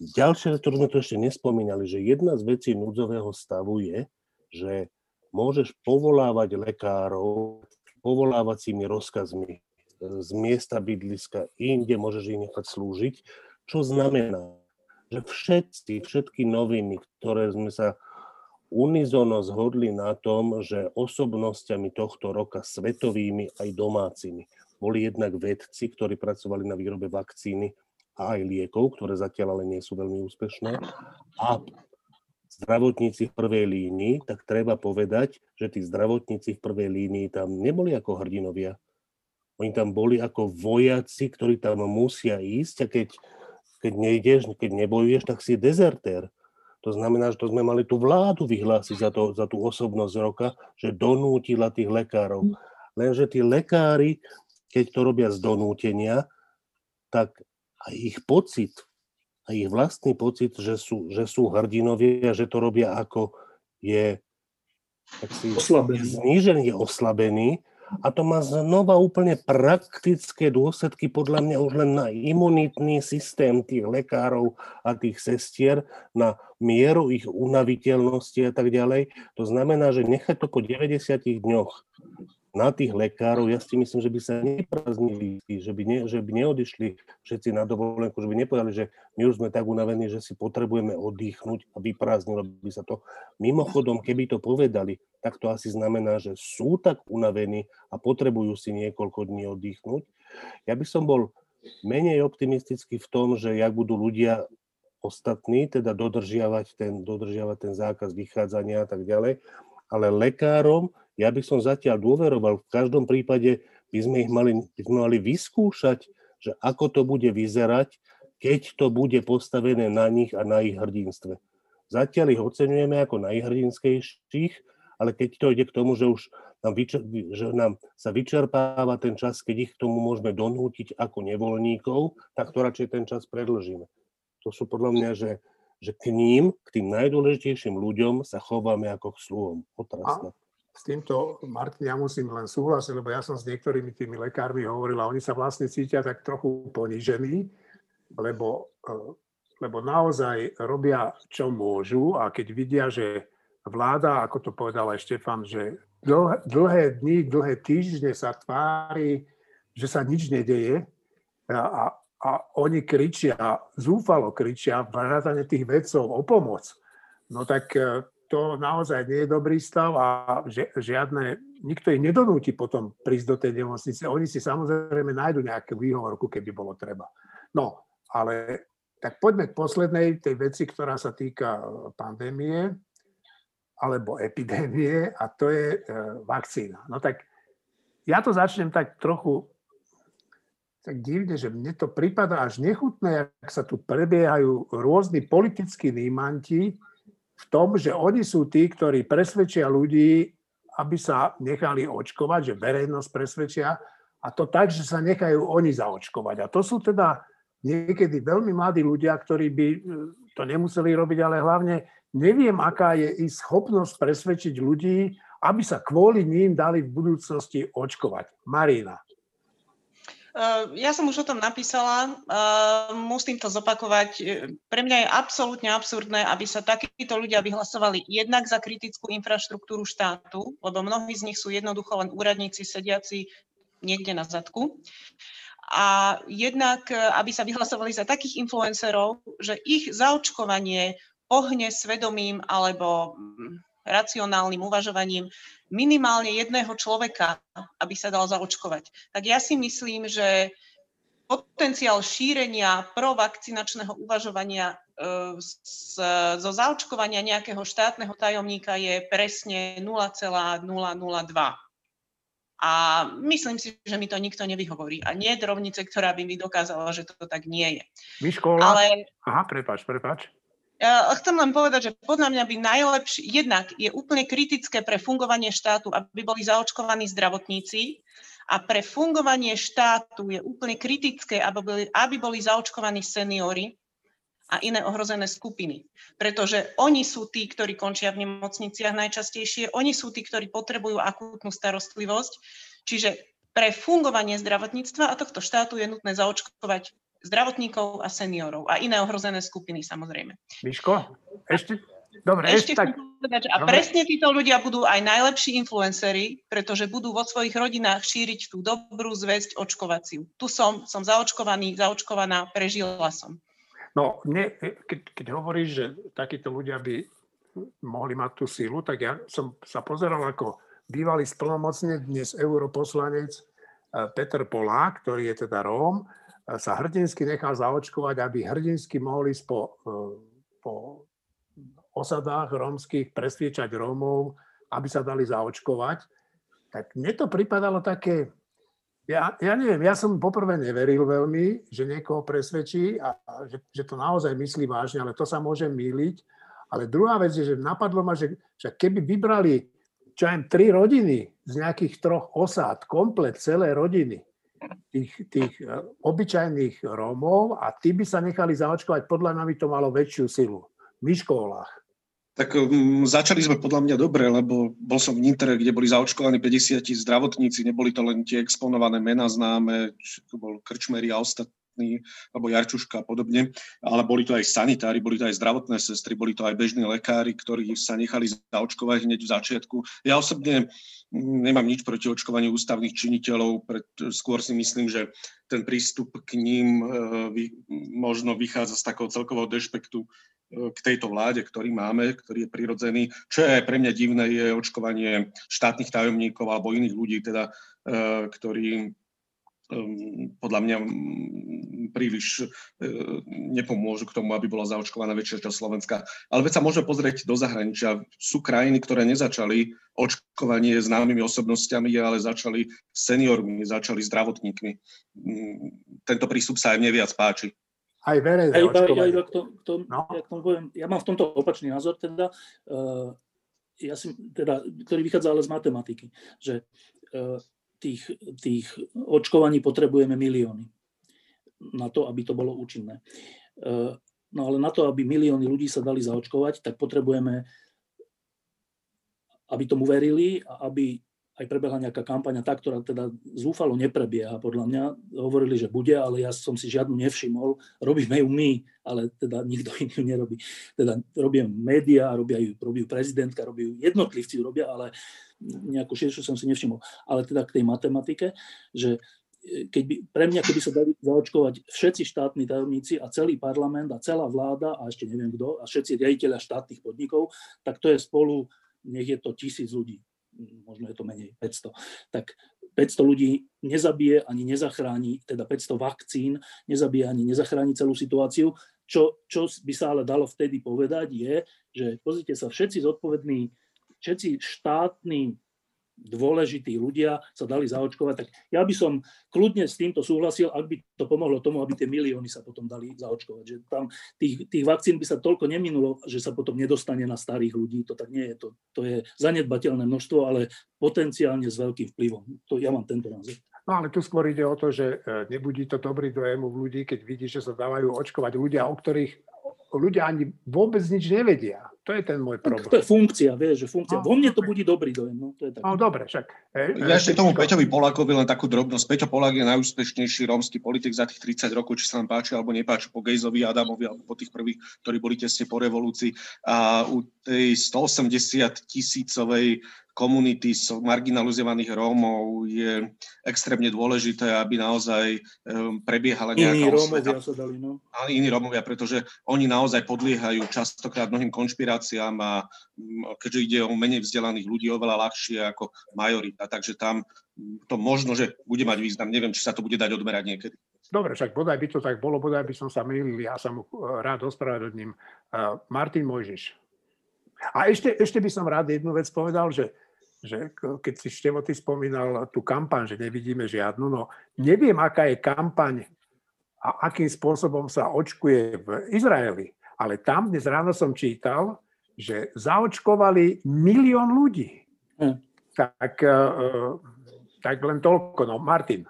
Ďalšia vec, ktorú sme tu ešte nespomínali, že jedna z vecí núdzového stavu je, že môžeš povolávať lekárov povolávacími rozkazmi z miesta bydliska, inde môžeš ich nechať slúžiť, čo znamená, že všetci, všetky noviny, ktoré sme sa unizono zhodli na tom, že osobnosťami tohto roka svetovými aj domácimi boli jednak vedci, ktorí pracovali na výrobe vakcíny a aj liekov, ktoré zatiaľ ale nie sú veľmi úspešné. A zdravotníci v prvej línii, tak treba povedať, že tí zdravotníci v prvej línii tam neboli ako hrdinovia. Oni tam boli ako vojaci, ktorí tam musia ísť a keď, keď nejdeš, keď nebojuješ, tak si dezertér. To znamená, že to sme mali tú vládu vyhlásiť za, to, za tú osobnosť roka, že donútila tých lekárov. Mm. Lenže tí lekári, keď to robia z donútenia, tak aj ich pocit, aj ich vlastný pocit, že sú, že sú hrdinovia, že to robia ako je si, oslabený. znížený, je oslabený a to má znova úplne praktické dôsledky podľa mňa už len na imunitný systém tých lekárov a tých sestier, na mieru ich unaviteľnosti a tak ďalej. To znamená, že nechať to po 90 dňoch na tých lekárov, ja si myslím, že by sa nepraznili, že by, ne, že by neodišli všetci na dovolenku, že by nepovedali, že my už sme tak unavení, že si potrebujeme oddychnúť a vyprázdnilo by sa to. Mimochodom, keby to povedali, tak to asi znamená, že sú tak unavení a potrebujú si niekoľko dní oddychnúť. Ja by som bol menej optimistický v tom, že jak budú ľudia ostatní, teda dodržiavať ten, dodržiavať ten zákaz vychádzania a tak ďalej, ale lekárom ja by som zatiaľ dôveroval, v každom prípade by sme ich mali, by sme mali vyskúšať, že ako to bude vyzerať, keď to bude postavené na nich a na ich hrdinstve. Zatiaľ ich oceňujeme ako najhrdinskejších, ale keď to ide k tomu, že už nám, vyčer, že nám sa vyčerpáva ten čas, keď ich k tomu môžeme donútiť ako nevoľníkov, tak to radšej ten čas predlžíme. To sú podľa mňa, že, že k ním, k tým najdôležitejším ľuďom sa chováme ako k sluhom. Otrasné s týmto, Martin, ja musím len súhlasiť, lebo ja som s niektorými tými lekármi hovoril a oni sa vlastne cítia tak trochu ponížení, lebo, eh, lebo naozaj robia, čo môžu a keď vidia, že vláda, ako to povedal aj Štefan, že dlhé, dlhé dni, dlhé týždne sa tvári, že sa nič nedeje a, a, oni kričia, zúfalo kričia, vrátane tých vedcov o pomoc, no tak eh, to naozaj nie je dobrý stav a žiadne, nikto ich nedonúti potom prísť do tej nemocnice. Oni si samozrejme nájdu nejakú výhovorku, keby bolo treba. No, ale tak poďme k poslednej tej veci, ktorá sa týka e, pandémie alebo epidémie a to je e, vakcína. No tak ja to začnem tak trochu tak divne, že mne to prípada až nechutné, ak sa tu prebiehajú rôzni politickí nímanti, v tom, že oni sú tí, ktorí presvedčia ľudí, aby sa nechali očkovať, že verejnosť presvedčia, a to tak, že sa nechajú oni zaočkovať. A to sú teda niekedy veľmi mladí ľudia, ktorí by e, to nemuseli robiť, ale hlavne neviem, aká je ich schopnosť presvedčiť ľudí, aby sa kvôli ním dali v budúcnosti očkovať. Marina. Eh, ja som už o tom napísala, eh, musím to zopakovať. Pre mňa je absolútne absurdné, aby sa takíto ľudia vyhlasovali jednak za kritickú infraštruktúru štátu, lebo mnohí z nich sú jednoducho len úradníci sediaci niekde na zadku. A jednak, eh, aby sa vyhlasovali za takých influencerov, že ich zaočkovanie pohne svedomím alebo hm, racionálnym uvažovaním minimálne jedného človeka, aby sa dal zaočkovať. Tak ja si myslím, že potenciál šírenia provakcinačného uvažovania e, z, zo zaočkovania nejakého štátneho tajomníka je presne 0,002. A myslím si, že mi to nikto nevyhovorí. A nie je rovnice, ktorá by mi dokázala, že to tak nie je. Myškola? Ale... Aha, prepač, prepač. Chcem len povedať, že podľa mňa by najlepšie, jednak je úplne kritické pre fungovanie štátu, aby boli zaočkovaní zdravotníci a pre fungovanie štátu je úplne kritické, aby boli, aby boli zaočkovaní seniory a iné ohrozené skupiny. Pretože oni sú tí, ktorí končia v nemocniciach najčastejšie, oni sú tí, ktorí potrebujú akútnu starostlivosť. Čiže pre fungovanie zdravotníctva a tohto štátu je nutné zaočkovať zdravotníkov a seniorov a iné ohrozené skupiny samozrejme. Miško, ešte, dobre, ešte, ešte tak... povedať, a dobre. presne títo ľudia budú aj najlepší influenceri, pretože budú vo svojich rodinách šíriť tú dobrú zväzť očkovaciu. Tu som, som zaočkovaný, zaočkovaná, prežila som. No, ne, keď, keď hovoríš, že takíto ľudia by mohli mať tú silu, tak ja som sa pozeral ako bývalý splnomocne, dnes europoslanec eh, Peter Polák, ktorý je teda Róm, sa hrdinsky nechal zaočkovať, aby hrdinsky mohli po, e, po osadách rómskych presviečať Rómov, aby sa dali zaočkovať. Tak mne to pripadalo také, ja, ja neviem, ja som poprvé neveril veľmi, že niekoho presvedčí a, a že, že to naozaj myslí vážne, ale to sa môže míliť. Ale druhá vec je, že napadlo ma, že, že keby vybrali čo aj tri rodiny z nejakých troch osád, komplet celé rodiny, tých, tých e, obyčajných Rómov a tí by sa nechali zaočkovať, podľa mňa by to malo väčšiu silu v školách. Tak um, začali sme podľa mňa dobre, lebo bol som v Nintere, kde boli zaočkovaní 50 zdravotníci, neboli to len tie exponované mená známe, to bol Krčmery a ostatní, alebo Jarčuška a podobne, ale boli to aj sanitári, boli to aj zdravotné sestry, boli to aj bežní lekári, ktorí sa nechali zaočkovať hneď v začiatku. Ja osobne nemám nič proti očkovaniu ústavných činiteľov, pred, skôr si myslím, že ten prístup k ním e, vy, možno vychádza z takého celkového dešpektu e, k tejto vláde, ktorý máme, ktorý je prirodzený. Čo je pre mňa divné, je očkovanie štátnych tajomníkov alebo iných ľudí, teda, e, ktorí podľa mňa príliš e, nepomôžu k tomu, aby bola zaočkovaná väčšia časť Slovenska. Ale veď sa môžeme pozrieť do zahraničia. Sú krajiny, ktoré nezačali očkovanie známymi osobnostiami, ale začali seniormi, začali zdravotníkmi. Mm, tento prístup sa aj mne viac páči. Aj verejné aj, to, to, no. ja, poviem, ja mám v tomto opačný názor, teda, uh, ja si, teda, ktorý vychádza ale z matematiky, že uh, tých, tých očkovaní potrebujeme milióny na to, aby to bolo účinné. E, no ale na to, aby milióny ľudí sa dali zaočkovať, tak potrebujeme, aby tomu verili a aby aj prebehla nejaká kampaňa, tá, ktorá teda zúfalo neprebieha, podľa mňa. Hovorili, že bude, ale ja som si žiadnu nevšimol. Robíme ju my, ale teda nikto iný ju nerobí. Teda robím médiá, robia ju, robí ju prezidentka, robí ju jednotlivci robia, ale nejakú širšiu som si nevšimol. Ale teda k tej matematike, že e, keď by, pre mňa, keby sa dali zaočkovať všetci štátni tajomníci a celý parlament a celá vláda a ešte neviem kto a všetci riaditeľia štátnych podnikov, tak to je spolu, nech je to tisíc ľudí možno je to menej, 500, tak 500 ľudí nezabije ani nezachráni, teda 500 vakcín nezabije ani nezachráni celú situáciu. Čo, čo by sa ale dalo vtedy povedať je, že pozrite sa, všetci zodpovední, všetci štátni dôležití ľudia sa dali zaočkovať, tak ja by som kľudne s týmto súhlasil, ak by to pomohlo tomu, aby tie milióny sa potom dali zaočkovať. Že tam tých, tých vakcín by sa toľko neminulo, že sa potom nedostane na starých ľudí. To tak nie je. To, to je zanedbateľné množstvo, ale potenciálne s veľkým vplyvom. To, ja mám tento názor. No ale tu skôr ide o to, že e, nebudí to dobrý dojem u ľudí, keď vidí, že sa dávajú očkovať ľudia, o ktorých ľudia ani vôbec nič nevedia. To je ten môj problém. To je funkcia, vieš, že funkcia. No, Vo mne to bude dobrý dojem. No, to je tak. no dobre, však. E, ja ešte tomu Peťovi Polákovi len takú drobnosť. Peťo Polák je najúspešnejší rómsky politik za tých 30 rokov, či sa nám páči alebo nepáči, po Gejzovi, Adamovi alebo po tých prvých, ktorí boli tesne po revolúcii. A u tej 180 tisícovej komunity marginalizovaných Rómov je extrémne dôležité, aby naozaj prebiehala nejaká iní Rómovia sa dali, no. A iní Rómovia, pretože oni naozaj podliehajú častokrát mnohým konšpiráciám a keďže ide o menej vzdelaných ľudí, oveľa ľahšie ako majorita. Takže tam to možno, že bude mať význam. Neviem, či sa to bude dať odmerať niekedy. Dobre, však bodaj by to tak bolo, bodaj by som sa mýlil, ja sa mu rád ospravedlním. Martin Mojžiš. A ešte, ešte by som rád jednu vec povedal, že že keď si Števo ty spomínal tú kampaň, že nevidíme žiadnu, no neviem, aká je kampaň a akým spôsobom sa očkuje v Izraeli, ale tam dnes ráno som čítal, že zaočkovali milión ľudí. Hm. Tak, uh, tak len toľko. No, Martin.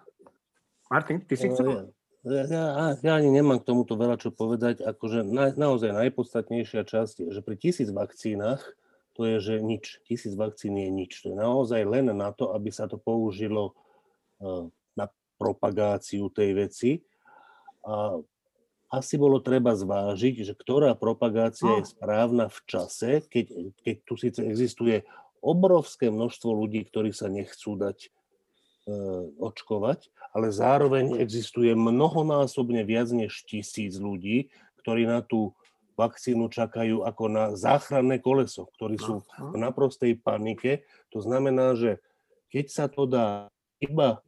Martin, ty si chcel? Ja, ja, ja ani nemám k tomuto veľa čo povedať. Akože na, naozaj najpodstatnejšia časť je, že pri tisíc vakcínach to je, že nič. Tisíc vakcín je nič. To je naozaj len na to, aby sa to použilo eh, na propagáciu tej veci. A asi bolo treba zvážiť, že ktorá propagácia je správna v čase, keď, keď tu síce existuje obrovské množstvo ľudí, ktorí sa nechcú dať e, očkovať, ale zároveň existuje mnohonásobne viac než tisíc ľudí, ktorí na tú vakcínu čakajú ako na záchranné koleso, ktorí sú v naprostej panike. To znamená, že keď sa to dá iba,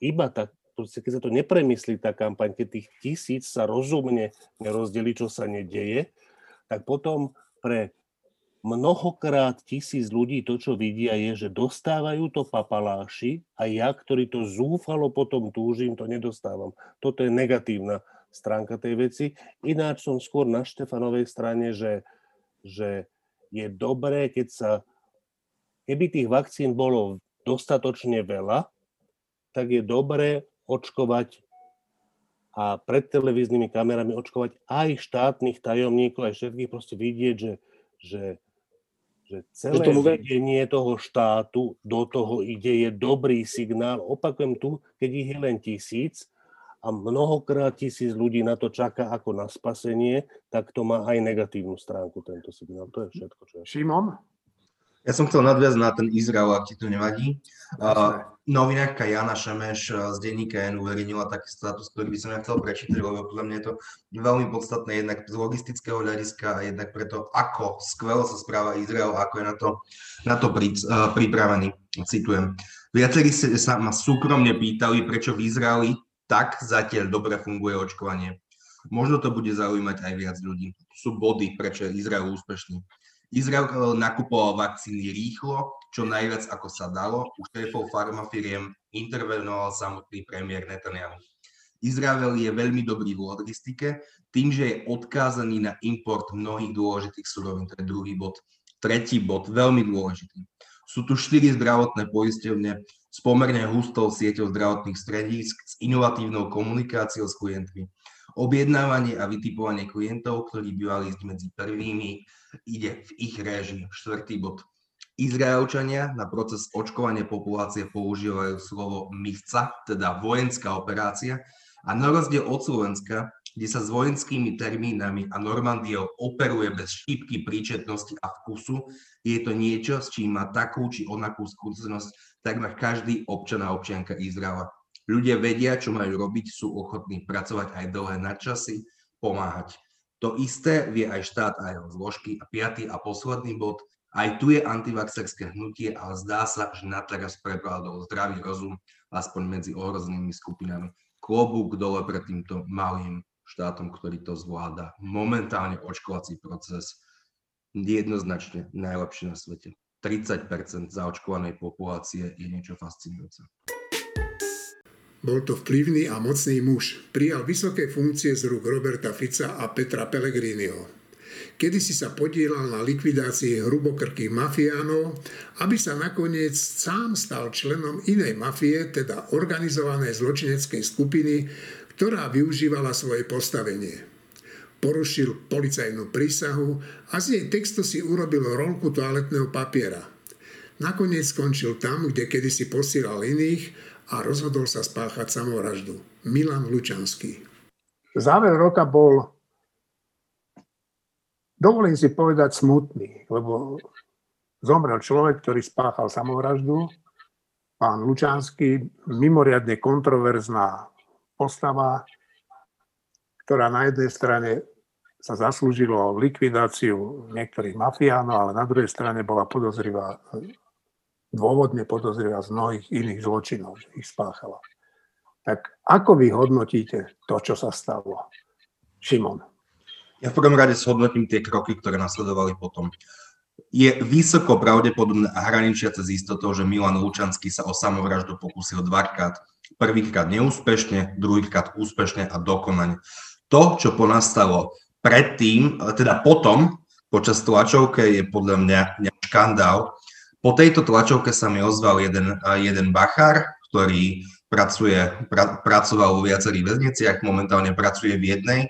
iba tak, keď sa to nepremyslí tá kampaň, keď tých tisíc sa rozumne nerozdeli, čo sa nedeje, tak potom pre mnohokrát tisíc ľudí to, čo vidia, je, že dostávajú to papaláši a ja, ktorý to zúfalo potom túžim, to nedostávam. Toto je negatívna stránka tej veci. Ináč som skôr na Štefanovej strane, že, že je dobré, keď sa, keby tých vakcín bolo dostatočne veľa, tak je dobré očkovať a pred televíznymi kamerami očkovať aj štátnych tajomníkov, aj všetkých proste vidieť, že, že, že celé že tomu vedenie toho štátu do toho ide, je dobrý signál. Opakujem tu, keď ich je len tisíc, a mnohokrát tisíc ľudí na to čaká ako na spasenie, tak to má aj negatívnu stránku tento signál. To je všetko, čo je. Šimon? Ja som chcel nadviazať na ten Izrael, ak ti to nevadí. Uh, novinárka Jana Šemeš z denníka N uverejnila taký status, ktorý by som ja chcel prečítať, lebo podľa mňa je to veľmi podstatné jednak z logistického hľadiska a jednak preto, ako skvelo sa správa Izrael, ako je na to, na to pri, uh, pripravený. Citujem. Viacerí sa ma súkromne pýtali, prečo v Izraeli tak zatiaľ dobre funguje očkovanie. Možno to bude zaujímať aj viac ľudí. Sú body, prečo je Izrael úspešný. Izrael eh, nakupoval vakcíny rýchlo, čo najviac ako sa dalo. U šéfov farmafiriem intervenoval samotný premiér Netanyahu. Izrael je veľmi dobrý v logistike, tým, že je odkázaný na import mnohých dôležitých surovín. To je druhý bod. Tretí bod, veľmi dôležitý. Sú tu štyri zdravotné poisťovne, s pomerne hustou sieťou zdravotných stredísk, s inovatívnou komunikáciou s klientmi. Objednávanie a vytipovanie klientov, ktorí ísť medzi prvými, ide v ich réžii. Štvrtý bod. Izraelčania na proces očkovania populácie používajú slovo MIFCA, teda vojenská operácia, a na rozdiel od Slovenska, kde sa s vojenskými termínami a Normandiou operuje bez šípky príčetnosti a vkusu, je to niečo, s čím má takú či onakú skúsenosť takmer každý občan a občianka Izraela. Ľudia vedia, čo majú robiť, sú ochotní pracovať aj dlhé nadčasy, pomáhať. To isté vie aj štát a jeho zložky. A piatý a posledný bod, aj tu je antivaxerské hnutie, ale zdá sa, že na teraz prevládol zdravý rozum, aspoň medzi ohrozenými skupinami. Klobúk dole pred týmto malým štátom, ktorý to zvláda. Momentálne očkovací proces jednoznačne najlepší na svete. 30 zaočkovanej populácie je niečo fascinujúce. Bol to vplyvný a mocný muž. Prijal vysoké funkcie z rúk Roberta Fica a Petra Pellegriniho. Kedy si sa podielal na likvidácii hrubokrkých mafiánov, aby sa nakoniec sám stal členom inej mafie, teda organizovanej zločineckej skupiny, ktorá využívala svoje postavenie. Porušil policajnú prísahu a z jej textu si urobil rolku toaletného papiera. Nakoniec skončil tam, kde kedysi posielal iných a rozhodol sa spáchať samovraždu. Milan Lučanský. Záver roka bol dovolím si povedať smutný, lebo zomrel človek, ktorý spáchal samovraždu, pán Lučanský, mimoriadne kontroverzná postava, ktorá na jednej strane sa zaslúžilo likvidáciu niektorých mafiánov, ale na druhej strane bola podozrivá, dôvodne podozrivá z mnohých iných zločinov, že ich spáchala. Tak ako vy hodnotíte to, čo sa stalo? Šimon. Ja v prvom rade shodnotím tie kroky, ktoré nasledovali potom. Je vysoko pravdepodobné a hraničiace z istotou, že Milan Lučanský sa o samovraždu pokúsil dvakrát. Prvýkrát neúspešne, druhýkrát úspešne a dokonane. To, čo ponastalo predtým, teda potom, počas tlačovke, je podľa mňa, mňa škandál. Po tejto tlačovke sa mi ozval jeden, jeden bachár, ktorý pracuje, pra, pracoval vo viacerých väzniciach, momentálne pracuje v jednej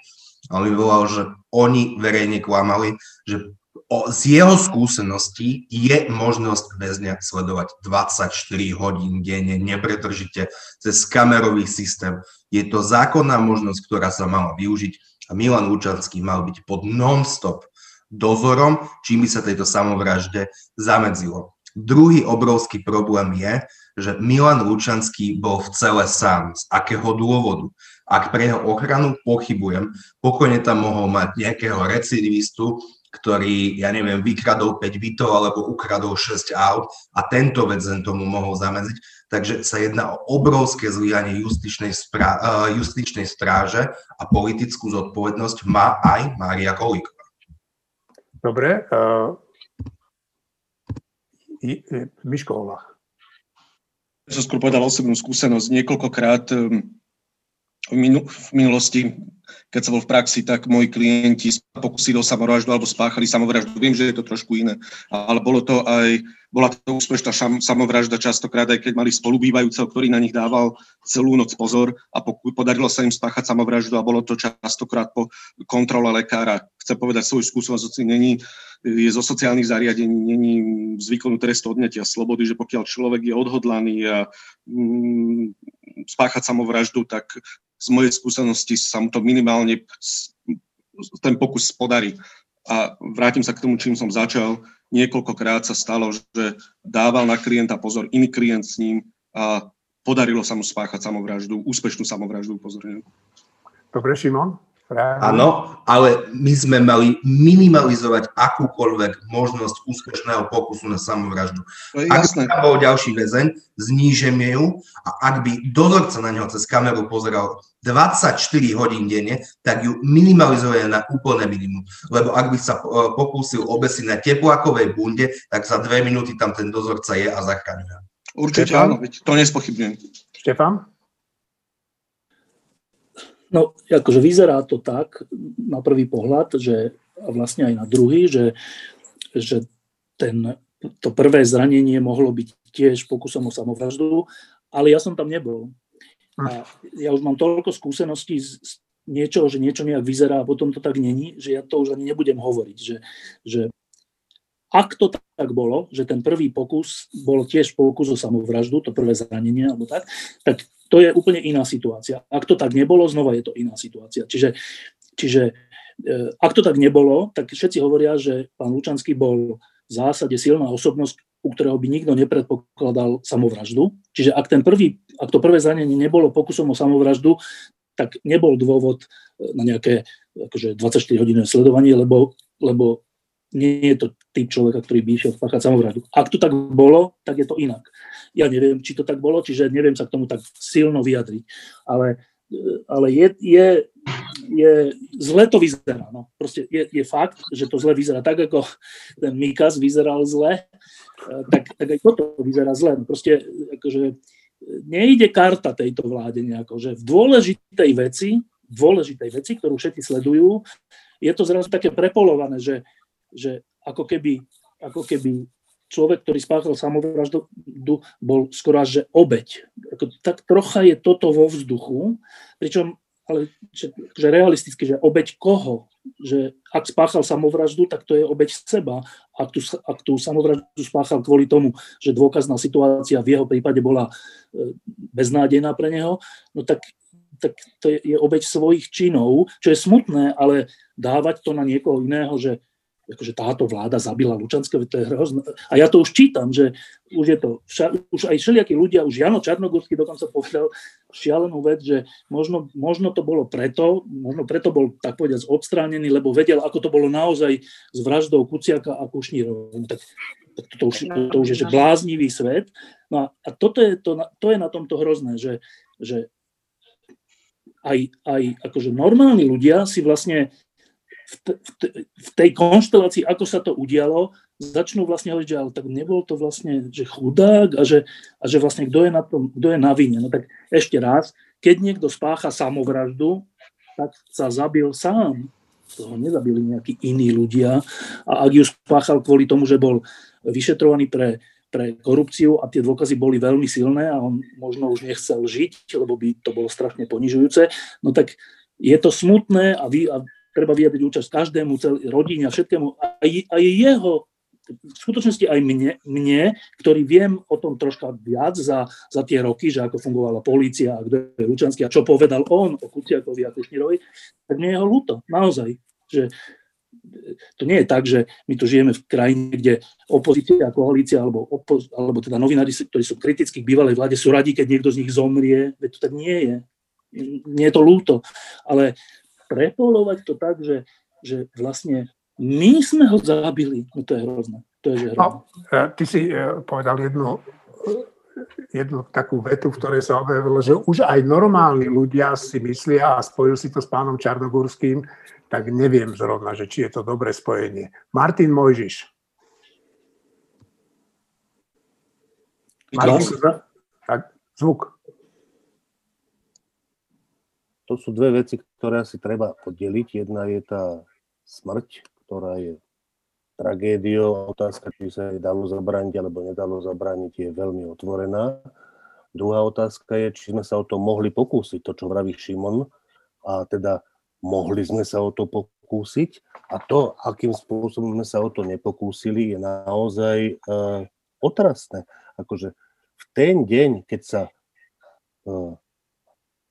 a on mi volal, že oni verejne klamali, že o, z jeho skúseností je možnosť väzňa sledovať 24 hodín denne, nepretržite, cez kamerový systém. Je to zákonná možnosť, ktorá sa mala využiť Milan Lučanský mal byť pod non-stop dozorom, čím by sa tejto samovražde zamedzilo. Druhý obrovský problém je, že Milan Lučanský bol v cele sám. Z akého dôvodu? Ak pre jeho ochranu pochybujem, pokojne tam mohol mať nejakého recidivistu, ktorý, ja neviem, vykradol 5 bytov alebo ukradol 6 aut a tento zen tomu mohol zamedziť. Takže sa jedná o obrovské zlyhanie justičnej, sprá- uh, justičnej stráže a politickú zodpovednosť má aj Mária Kolíková. Dobre. Uh, Miško Olach. Ja som skôr povedal osobnú skúsenosť. Niekoľkokrát um, v, minu, v minulosti, keď som bol v praxi, tak moji klienti pokusili o samovraždu alebo spáchali samovraždu. Viem, že je to trošku iné, ale bolo to aj, bola to úspešná samovražda častokrát, aj keď mali spolubývajúceho, ktorý na nich dával celú noc pozor a podarilo sa im spáchať samovraždu a bolo to častokrát po kontrole lekára. Chcem povedať svoju skúsenosť, není je zo sociálnych zariadení, není z výkonu trestu odňatia slobody, že pokiaľ človek je odhodlaný a mm, spáchať samovraždu, tak z mojej skúsenosti sa mu to minimálne ten pokus podarí. A vrátim sa k tomu, čím som začal. Niekoľkokrát sa stalo, že dával na klienta pozor iný klient s ním a podarilo sa mu spáchať samovraždu, úspešnú samovraždu, upozorňujem. Dobre, Šimon? Áno, ale my sme mali minimalizovať akúkoľvek možnosť úspešného pokusu na samovraždu. Ak by tam bol ďalší väzeň, znížeme ju a ak by dozorca na neho cez kameru pozeral 24 hodín denne, tak ju minimalizuje na úplné minimum. Lebo ak by sa e, pokúsil obesiť na teplákovej bunde, tak za dve minúty tam ten dozorca je a zachraňuje. Určite Štefan? áno, to nespochybňujem. Štefan? No, akože vyzerá to tak na prvý pohľad, že a vlastne aj na druhý, že, že ten, to prvé zranenie mohlo byť tiež pokusom o samovraždu, ale ja som tam nebol. A ja už mám toľko skúseností z, z niečoho, že niečo nejak vyzerá a potom to tak není, že ja to už ani nebudem hovoriť. Že, že ak to tak bolo, že ten prvý pokus bol tiež pokus o samovraždu, to prvé zranenie alebo tak, tak to je úplne iná situácia. Ak to tak nebolo, znova je to iná situácia. Čiže, čiže e, ak to tak nebolo, tak všetci hovoria, že pán Lučanský bol v zásade silná osobnosť, u ktorého by nikto nepredpokladal samovraždu. Čiže ak, ten prvý, ak to prvé zranenie nebolo pokusom o samovraždu, tak nebol dôvod e, na nejaké akože 24-hodinové sledovanie, lebo, lebo nie je to typ človeka, ktorý by išiel spáchať samovraždu. Ak to tak bolo, tak je to inak. Ja neviem, či to tak bolo, čiže neviem sa k tomu tak silno vyjadriť. Ale, ale je, je, je, zle to vyzerá. No. Proste je, je fakt, že to zle vyzerá tak, ako ten Mikas vyzeral zle. tak, tak aj toto vyzerá zle. No proste akože nejde karta tejto vláde nejako, že v dôležitej veci, dôležitej veci, ktorú všetci sledujú, je to zrazu také prepolované, že, že ako, keby, ako keby človek, ktorý spáchal samovraždu, bol skoro až že obeď. Tak trocha je toto vo vzduchu, pričom ale že, že realisticky, že obeď koho? Že ak spáchal samovraždu, tak to je obeď seba. Ak tú, ak tú samovraždu spáchal kvôli tomu, že dôkazná situácia v jeho prípade bola e, beznádejná pre neho, no tak tak to je, je obeď svojich činov, čo je smutné, ale dávať to na niekoho iného, že akože táto vláda zabila Lučanského, to je hrozné. A ja to už čítam, že už je to, už aj všelijakí ľudia, už Jano Čarnogórsky dokonca povedal šialenú vec, že možno, možno to bolo preto, možno preto bol tak povedať odstránený, lebo vedel, ako to bolo naozaj s vraždou Kuciaka a Kušnírov. Tak, tak to, už, to už je že bláznivý svet. No a, a toto je, to, to je na tomto hrozné, že, že aj, aj akože normálni ľudia si vlastne v, te, v tej konštelácii, ako sa to udialo, začnú vlastne hovoriť, že ale tak nebol to vlastne, že chudák a že, a že vlastne kto je na tom, kto je na vine. No tak ešte raz, keď niekto spácha samovraždu, tak sa zabil sám. Toho nezabili nejakí iní ľudia. A ak ju spáchal kvôli tomu, že bol vyšetrovaný pre, pre korupciu a tie dôkazy boli veľmi silné a on možno už nechcel žiť, lebo by to bolo strašne ponižujúce, no tak je to smutné a, vy, a treba vyjadriť účasť každému, celý, rodine a všetkému, aj, aj jeho v skutočnosti aj mne, mne, ktorý viem o tom troška viac za, za tie roky, že ako fungovala polícia a kto je Lučanský a čo povedal on o Kuciakovi a Kušnírovi, tak mne je ho ľúto, naozaj. Že to nie je tak, že my tu žijeme v krajine, kde opozícia, koalícia alebo, opo- alebo teda novinári, ktorí sú kritickí k bývalej vláde, sú radi, keď niekto z nich zomrie. Veď to tak nie je. Nie je to ľúto. Ale prepolovať to tak, že, že vlastne my sme ho zabili, no to je hrozné. To je že hrozné. No, ty si e, povedal jednu, jednu takú vetu, v ktorej sa objavilo, že už aj normálni ľudia si myslia, a spojil si to s pánom Čarnogórským, tak neviem zrovna, že či je to dobré spojenie. Martin Mojžiš. Martin, zvuk. To sú dve veci, ktoré si treba poddeliť. Jedna je tá smrť, ktorá je tragédiou. Otázka, či sa jej dalo zabrániť alebo nedalo zabrániť, je veľmi otvorená. Druhá otázka je, či sme sa o to mohli pokúsiť, to, čo vraví Šimon, a teda mohli sme sa o to pokúsiť. A to, akým spôsobom sme sa o to nepokúsili, je naozaj e, otrasné. Akože v ten deň, keď sa e,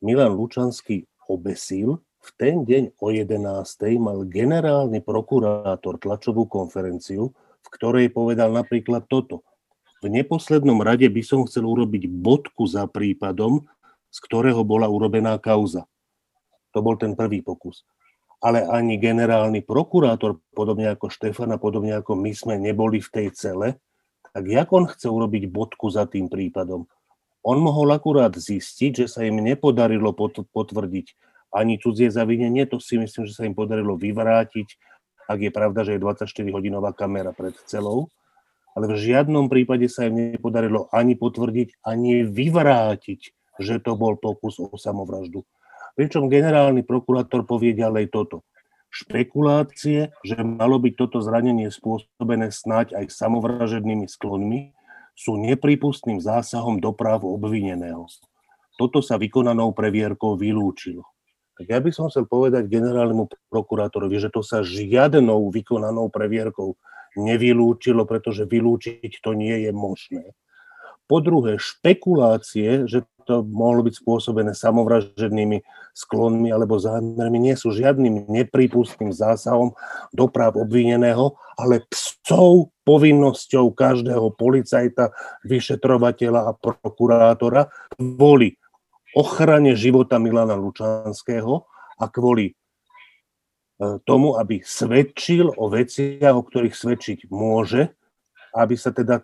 Milan Lučanský obesil, v ten deň o 11. mal generálny prokurátor tlačovú konferenciu, v ktorej povedal napríklad toto. V neposlednom rade by som chcel urobiť bodku za prípadom, z ktorého bola urobená kauza. To bol ten prvý pokus. Ale ani generálny prokurátor, podobne ako Štefan a podobne ako my sme neboli v tej cele, tak jak on chce urobiť bodku za tým prípadom? On mohol akurát zistiť, že sa im nepodarilo potvrdiť ani cudzie zavinenie, to si myslím, že sa im podarilo vyvrátiť, ak je pravda, že je 24-hodinová kamera pred celou, ale v žiadnom prípade sa im nepodarilo ani potvrdiť, ani vyvrátiť, že to bol pokus o samovraždu. Pričom generálny prokurátor povie ďalej toto. Špekulácie, že malo byť toto zranenie spôsobené snáď aj samovražednými sklonmi, sú nepripustným zásahom do práv obvineného. Toto sa vykonanou previerkou vylúčilo. Tak ja by som chcel povedať generálnemu prokurátorovi, že to sa žiadnou vykonanou previerkou nevylúčilo, pretože vylúčiť to nie je možné. Po druhé, špekulácie, že to mohlo byť spôsobené samovražednými sklonmi alebo zámermi, nie sú žiadnym nepripustným zásahom do práv obvineného, ale psou povinnosťou každého policajta, vyšetrovateľa a prokurátora kvôli ochrane života Milana Lučanského a kvôli e, tomu, aby svedčil o veciach, o ktorých svedčiť môže, aby sa teda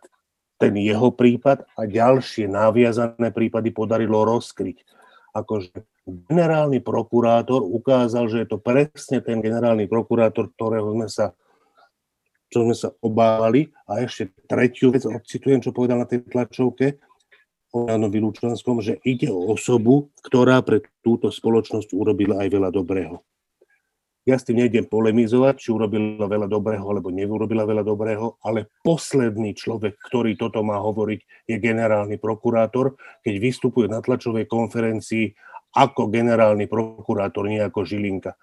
ten jeho prípad a ďalšie naviazané prípady podarilo rozkryť. Akože generálny prokurátor ukázal, že je to presne ten generálny prokurátor, ktorého sme sa čo sme sa obávali. A ešte tretiu vec, odcitujem, čo povedal na tej tlačovke o Janovi Lučanskom, že ide o osobu, ktorá pre túto spoločnosť urobila aj veľa dobrého. Ja s tým nejdem polemizovať, či urobila veľa dobrého, alebo neurobila veľa dobrého, ale posledný človek, ktorý toto má hovoriť, je generálny prokurátor, keď vystupuje na tlačovej konferencii ako generálny prokurátor, nie ako Žilinka.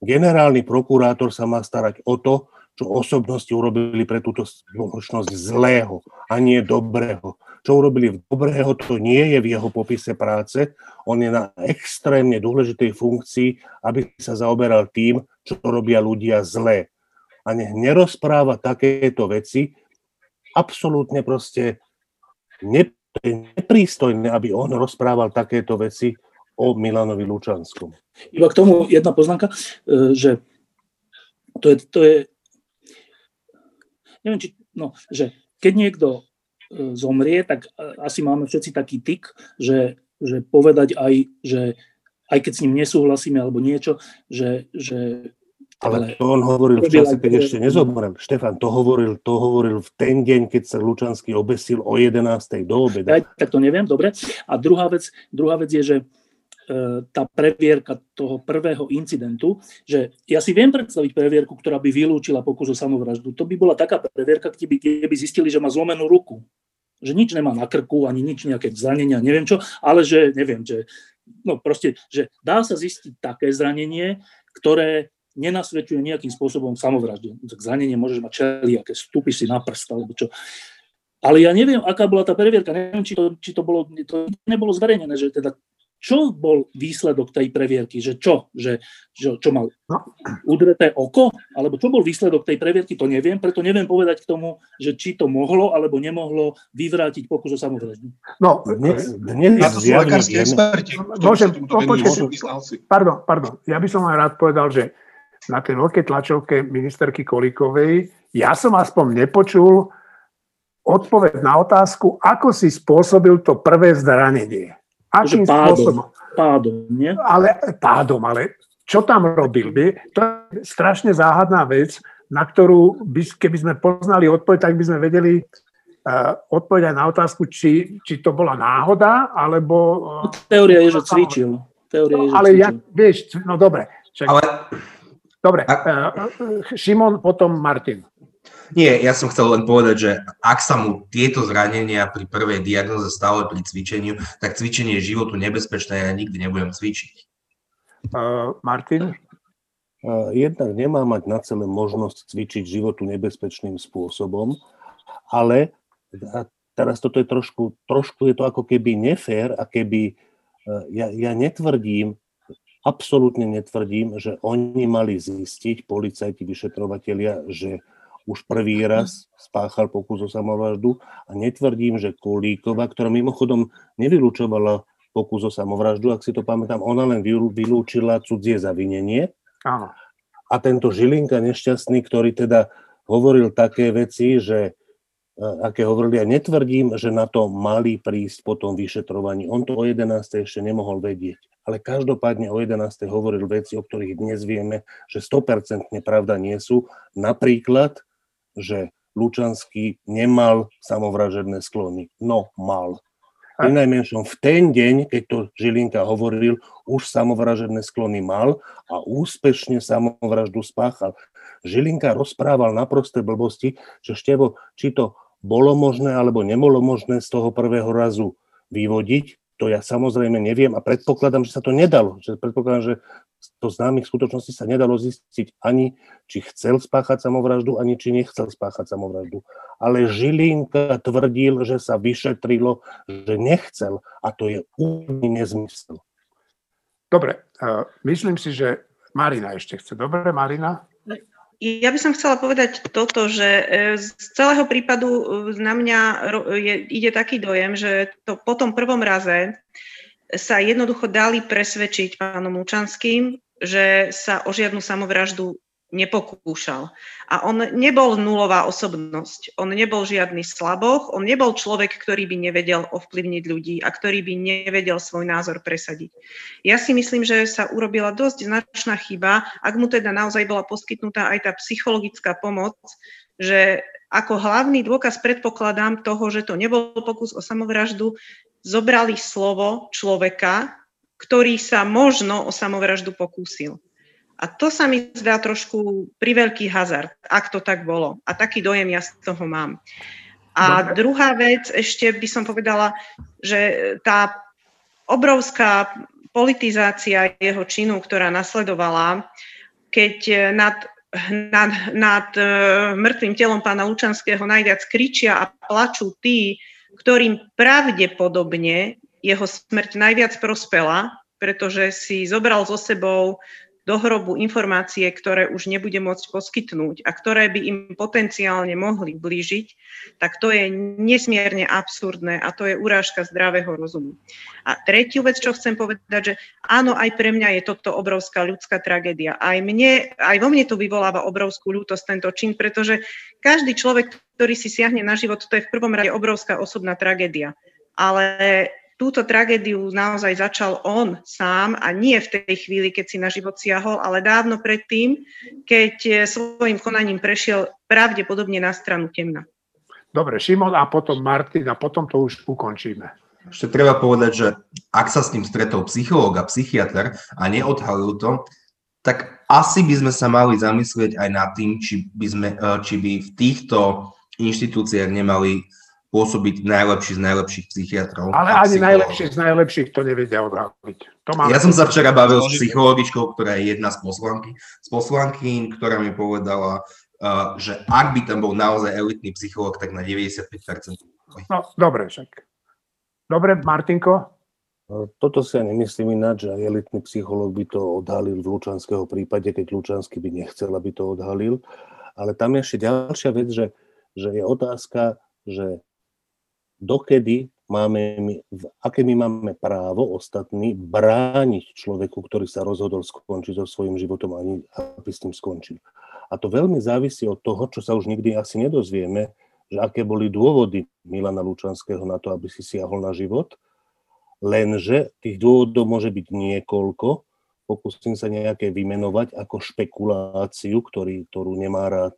Generálny prokurátor sa má starať o to, čo osobnosti urobili pre túto spoločnosť zlého a nie dobrého. Čo urobili dobrého, to nie je v jeho popise práce. On je na extrémne dôležitej funkcii, aby sa zaoberal tým, čo robia ľudia zlé. A nech nerozpráva takéto veci, absolútne proste neprístojné, aby on rozprával takéto veci o Milanovi Lučanskom. Iba k tomu jedna poznámka, e, že to je, to je neviem, či, no, že keď niekto zomrie, tak e, asi máme všetci taký tik, že, že povedať aj, že aj keď s ním nesúhlasíme alebo niečo, že, že ale to on hovoril v čase, keď ešte nezomrel. Štefan, to hovoril, to hovoril v ten deň, keď sa Lučanský obesil o 11. do obeda. Ja, tak to neviem, dobre. A druhá vec, druhá vec je, že tá previerka toho prvého incidentu, že ja si viem predstaviť previerku, ktorá by vylúčila pokus o samovraždu. To by bola taká previerka, kde by, kde by zistili, že má zlomenú ruku. Že nič nemá na krku, ani nič nejaké zranenia, neviem čo, ale že, neviem, že, no proste, že dá sa zistiť také zranenie, ktoré nenasvedčuje nejakým spôsobom samovražde. Tak zranenie môžeš mať aké stúpi si na prst, alebo čo. Ale ja neviem, aká bola tá previerka, neviem, či to, či to bolo, to nebolo zverejnené, že teda čo bol výsledok tej previerky? Že čo? Že, že čo mal no. udreté oko? Alebo čo bol výsledok tej previerky? To neviem, preto neviem povedať k tomu, že či to mohlo alebo nemohlo vyvrátiť pokus o samovraždu. No, dnes, dnes to sú lekárske experti. Môžem, pardon, pardon. Ja by som aj rád povedal, že na tej veľkej tlačovke ministerky Kolíkovej ja som aspoň nepočul odpoveď na otázku, ako si spôsobil to prvé zranenie. Akým pádom, spôsobom? Pádom, nie? Ale pádom, ale čo tam robil? To je strašne záhadná vec, na ktorú, by, keby sme poznali odpoveď, tak by sme vedeli uh, odpovedať na otázku, či, či to bola náhoda, alebo... Uh, teória je, že cvičil. Teória no, je, že ale cvičil. ja, vieš, no dobre. Čak, ale... Dobre, uh, Šimon, potom Martin. Nie, ja som chcel len povedať, že ak sa mu tieto zranenia pri prvej diagnoze stali pri cvičeniu, tak cvičenie je životu nebezpečné a ja nikdy nebudem cvičiť. Uh, Martin? Uh, jednak nemá mať na celé možnosť cvičiť životu nebezpečným spôsobom, ale teraz toto je trošku, trošku je to ako keby nefér a keby uh, ja, ja netvrdím, absolútne netvrdím, že oni mali zistiť, policajti, vyšetrovatelia, že už prvý raz spáchal pokus o samovraždu a netvrdím, že Kolíková, ktorá mimochodom nevylúčovala pokus o samovraždu, ak si to pamätám, ona len vylúčila cudzie zavinenie. Áno. A tento Žilinka nešťastný, ktorý teda hovoril také veci, že e, aké hovorili, ja netvrdím, že na to mali prísť po tom vyšetrovaní. On to o 11. ešte nemohol vedieť. Ale každopádne o 11. hovoril veci, o ktorých dnes vieme, že 100% pravda nie sú. Napríklad, že Lučanský nemal samovražedné sklony. No, mal. Pri najmenšom v ten deň, keď to Žilinka hovoril, už samovražedné sklony mal a úspešne samovraždu spáchal. Žilinka rozprával na prosté blbosti, že Števo, či to bolo možné alebo nebolo možné z toho prvého razu vyvodiť, to ja samozrejme neviem a predpokladám, že sa to nedalo. Že predpokladám, že to známych skutočností sa nedalo zistiť ani, či chcel spáchať samovraždu, ani či nechcel spáchať samovraždu. Ale Žilinka tvrdil, že sa vyšetrilo, že nechcel a to je úplný nezmysel. Dobre, myslím si, že Marina ešte chce. Dobre, Marina? Ja by som chcela povedať toto, že e, z celého prípadu e, na mňa je, ide taký dojem, že to po tom prvom raze sa jednoducho dali presvedčiť pánom Lučanským, že sa o žiadnu samovraždu nepokúšal. A on nebol nulová osobnosť, on nebol žiadny slaboch, on nebol človek, ktorý by nevedel ovplyvniť ľudí a ktorý by nevedel svoj názor presadiť. Ja si myslím, že sa urobila dosť značná chyba, ak mu teda naozaj bola poskytnutá aj tá psychologická pomoc, že ako hlavný dôkaz predpokladám toho, že to nebol pokus o samovraždu, zobrali slovo človeka, ktorý sa možno o samovraždu pokúsil. A to sa mi zdá trošku priveľký hazard, ak to tak bolo. A taký dojem ja z toho mám. A Dobre. druhá vec, ešte by som povedala, že tá obrovská politizácia jeho činu, ktorá nasledovala, keď nad, nad, nad e, mŕtvým telom pána Lučanského najviac kričia a plačú tí, ktorým pravdepodobne jeho smrť najviac prospela, pretože si zobral so sebou do hrobu informácie, ktoré už nebude môcť poskytnúť a ktoré by im potenciálne mohli blížiť, tak to je nesmierne absurdné a to je urážka zdravého rozumu. A tretiu vec, čo chcem povedať, že áno, aj pre mňa je toto obrovská ľudská tragédia. Aj, mne, aj vo mne to vyvoláva obrovskú ľútosť tento čin, pretože každý človek, ktorý si siahne na život, to je v prvom rade obrovská osobná tragédia. Ale túto tragédiu naozaj začal on sám a nie v tej chvíli, keď si na život siahol, ale dávno predtým, keď eh, svojim konaním prešiel pravdepodobne na stranu temna. Dobre, Šimon a potom Martin a potom to už ukončíme. Ešte treba povedať, že ak sa s ním stretol psychológ a psychiatr a neodhalil to, tak asi by sme sa mali zamyslieť aj nad tým, či by, sme, eh, či by v týchto inštitúciách nemali pôsobiť najlepší z najlepších psychiatrov. Ale ani najlepší z najlepších to nevedia odhaliť. To ja som sa včera bavil s psychologičkou, ktorá je jedna z poslanky, z poslanky, ktorá mi povedala, uh, že ak by tam bol naozaj elitný psychológ, tak na 95%. No, dobre však. Dobre, Martinko? No, toto si ja nemyslím ináč, že aj elitný psychológ by to odhalil v Lučanského prípade, keď Lučanský by nechcel, aby to odhalil. Ale tam je ešte ďalšia vec, že, že je otázka, že dokedy máme my, aké my máme právo ostatní brániť človeku, ktorý sa rozhodol skončiť so svojím životom, ani aby s tým skončil. A to veľmi závisí od toho, čo sa už nikdy asi nedozvieme, že aké boli dôvody Milana Lučanského na to, aby si siahol na život, lenže tých dôvodov môže byť niekoľko, pokúsim sa nejaké vymenovať ako špekuláciu, ktorý, ktorú nemá rád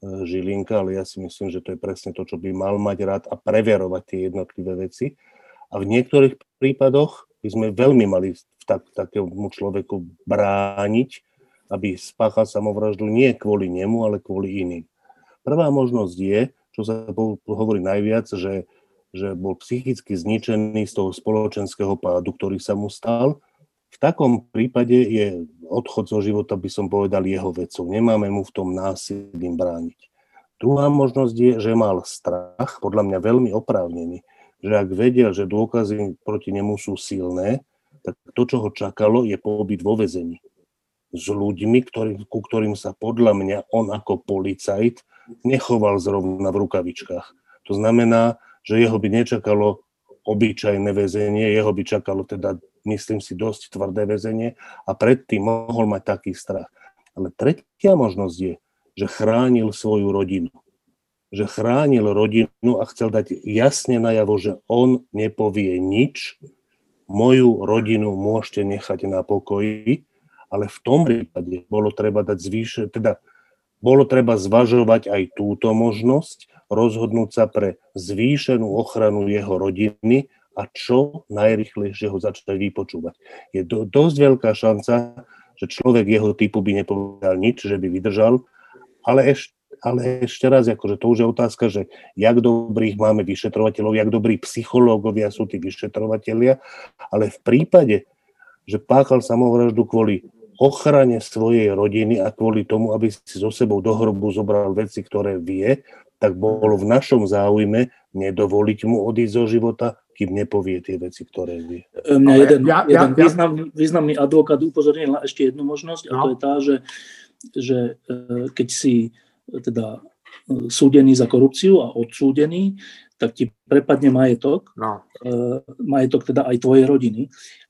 Žilinka, ale ja si myslím, že to je presne to, čo by mal mať rád a preverovať tie jednotlivé veci. A v niektorých prípadoch by sme veľmi mali tak, takému človeku brániť, aby spáchal samovraždu nie kvôli nemu, ale kvôli iným. Prvá možnosť je, čo sa hovorí najviac, že, že bol psychicky zničený z toho spoločenského pádu, ktorý sa mu stal. Takom prípade je odchod zo života, by som povedal, jeho vecou. Nemáme mu v tom násilím brániť. Druhá možnosť je, že mal strach, podľa mňa veľmi oprávnený, že ak vedel, že dôkazy proti nemu sú silné, tak to, čo ho čakalo, je pobyt vo vezení. S ľuďmi, ktorý, ku ktorým sa podľa mňa on ako policajt nechoval zrovna v rukavičkách. To znamená, že jeho by nečakalo obyčajné väzenie, jeho by čakalo teda myslím si, dosť tvrdé väzenie a predtým mohol mať taký strach. Ale tretia možnosť je, že chránil svoju rodinu. Že chránil rodinu a chcel dať jasne najavo, že on nepovie nič, moju rodinu môžete nechať na pokoji, ale v tom prípade bolo treba dať zvýše, teda bolo treba zvažovať aj túto možnosť, rozhodnúť sa pre zvýšenú ochranu jeho rodiny a čo najrychlejšie ho začať vypočúvať. Je do, dosť veľká šanca, že človek jeho typu by nepovedal nič, že by vydržal, ale ešte ale ešte raz, akože to už je otázka, že jak dobrých máme vyšetrovateľov, jak dobrí psychológovia sú tí vyšetrovateľia, ale v prípade, že páchal samovraždu kvôli ochrane svojej rodiny a kvôli tomu, aby si so sebou do hrobu zobral veci, ktoré vie, tak bolo v našom záujme nedovoliť mu odísť zo života, kým nepovie tie veci, ktoré vie. E, mňa jeden, ja, jeden ja, význam, významný advokát upozornil na ešte jednu možnosť a no. to je tá, že, že e, keď si teda súdený za korupciu a odsúdený, tak ti prepadne majetok, No, e, majetok teda aj tvojej rodiny.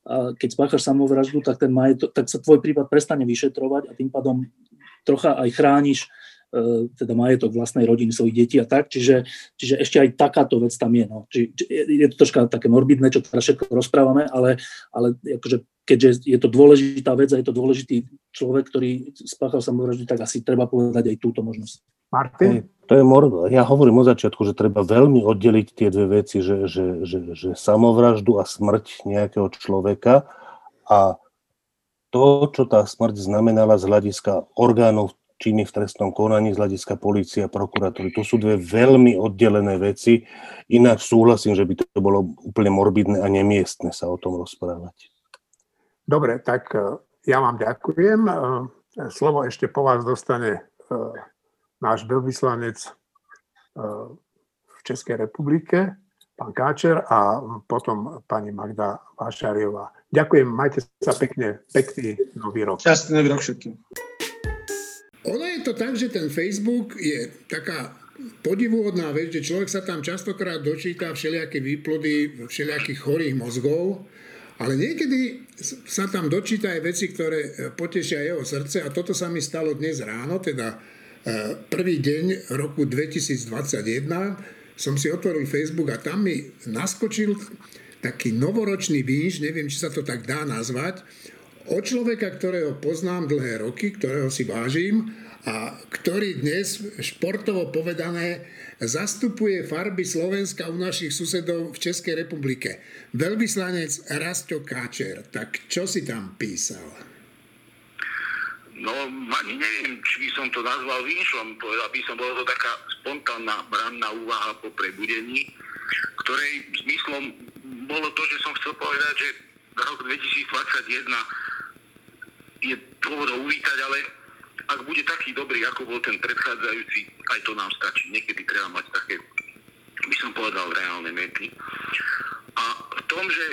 A keď spáchaš samovraždu, tak, ten majetok, tak sa tvoj prípad prestane vyšetrovať a tým pádom trocha aj chrániš e, teda majetok vlastnej rodiny, svojich detí a tak. Čiže, čiže ešte aj takáto vec tam je. No. Či, či, je to troška také morbidné, čo teraz všetko rozprávame, ale, ale akože, keďže je to dôležitá vec a je to dôležitý človek, ktorý spáchal samovraždu, tak asi treba povedať aj túto možnosť. Martin? To je mor... Ja hovorím od začiatku, že treba veľmi oddeliť tie dve veci, že, že, že, že samovraždu a smrť nejakého človeka a to, čo tá smrť znamenala z hľadiska orgánov činných v trestnom konaní, z hľadiska policie a prokuratúry. To sú dve veľmi oddelené veci. Ináč súhlasím, že by to bolo úplne morbidné a nemiestne sa o tom rozprávať. Dobre, tak e, ja vám ďakujem. E, Slovo ešte po vás dostane e, náš veľvyslanec v Českej republike, pán Káčer a potom pani Magda Vášariová. Ďakujem, majte sa pekne, pekný nový rok. Šťastný nový rok všetkým. Ono je to tak, že ten Facebook je taká podivuhodná vec, že človek sa tam častokrát dočíta všelijaké výplody všelijakých chorých mozgov, ale niekedy sa tam dočíta aj veci, ktoré e, potešia jeho srdce a toto sa mi stalo dnes ráno, teda e, prvý deň roku 2021 som si otvoril Facebook a tam mi naskočil taký novoročný výš, neviem, či sa to tak dá nazvať, od človeka, ktorého poznám dlhé roky, ktorého si vážim a ktorý dnes športovo povedané zastupuje farby Slovenska u našich susedov v Českej republike. Veľvyslanec Rasto Káčer. Tak čo si tam písal? No, ani neviem, či by som to nazval výšlom, povedal by som, bola to taká spontánna ranná úvaha po prebudení, ktorej zmyslom bolo to, že som chcel povedať, že rok 2021 je dôvod uvítať, ale ak bude taký dobrý, ako bol ten predchádzajúci, aj to nám stačí. Niekedy treba mať také, by som povedal, reálne mety. A v tom, že,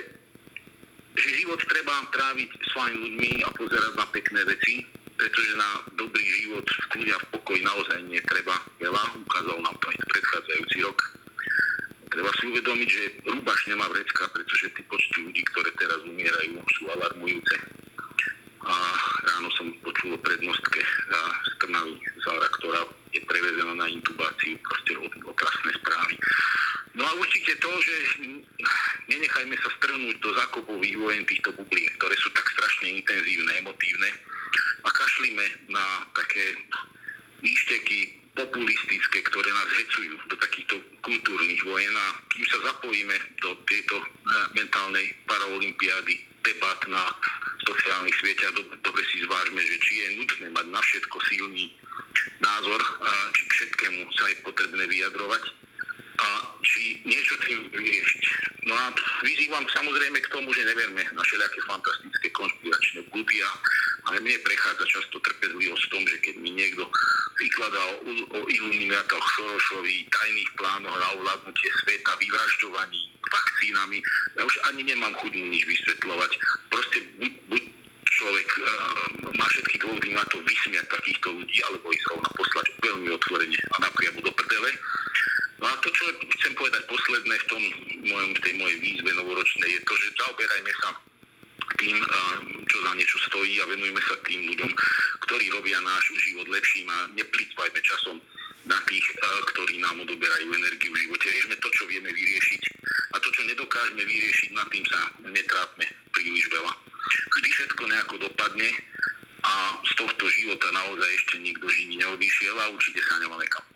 že život treba tráviť s fajn ľuďmi a pozerať na pekné veci, pretože na dobrý život v kľude a v pokoji naozaj netreba veľa. Ukázal nám to aj predchádzajúci rok. Treba si uvedomiť, že rúbaš nemá vrecka, pretože tí počty ľudí, ktoré teraz umierajú, sú alarmujúce a ráno som počul o prednostke za Strnavy Zára, ktorá je prevezená na intubáciu, proste otrasné správy. No a určite to, že nenechajme sa strnúť do zakopových vojen týchto bublín, ktoré sú tak strašne intenzívne, emotívne a kašlime na také výšteky populistické, ktoré nás hecujú do takýchto kultúrnych vojen a kým sa zapojíme do tejto eh, mentálnej paraolympiády debat na sociálnych sieťach, dobre si zvážme, že či je nutné mať na všetko silný názor, a či všetkému sa je potrebné vyjadrovať a či niečo tým vyriešiť. No a vyzývam samozrejme k tomu, že neverme na všelijaké fantastické konšpiračné blúdia, ale mne prechádza často trpezlivosť v tom, že keď mi niekto vykladá o, o iluminátoch Sorošovi, tajných plánoch na ovládnutie sveta, vyvražďovaní, vakcínami, ja už ani nemám chuť nič vysvetľovať. Proste buď, buď človek uh, má všetky dôvody na to vysmiať takýchto ľudí, alebo ich rovno poslať veľmi otvorene a napriamo do prdele. To, čo chcem povedať posledné v tom mojom, tej mojej výzve novoročnej, je to, že zaoberajme sa tým, čo za niečo stojí a venujme sa tým ľuďom, ktorí robia náš život lepším a neplýtvajme časom na tých, ktorí nám odoberajú energiu v živote. Riešme to, čo vieme vyriešiť a to, čo nedokážeme vyriešiť, nad tým sa netrápme príliš veľa. Vždy všetko nejako dopadne a z tohto života naozaj ešte nikto živý neodišiel a určite sa nemáme kam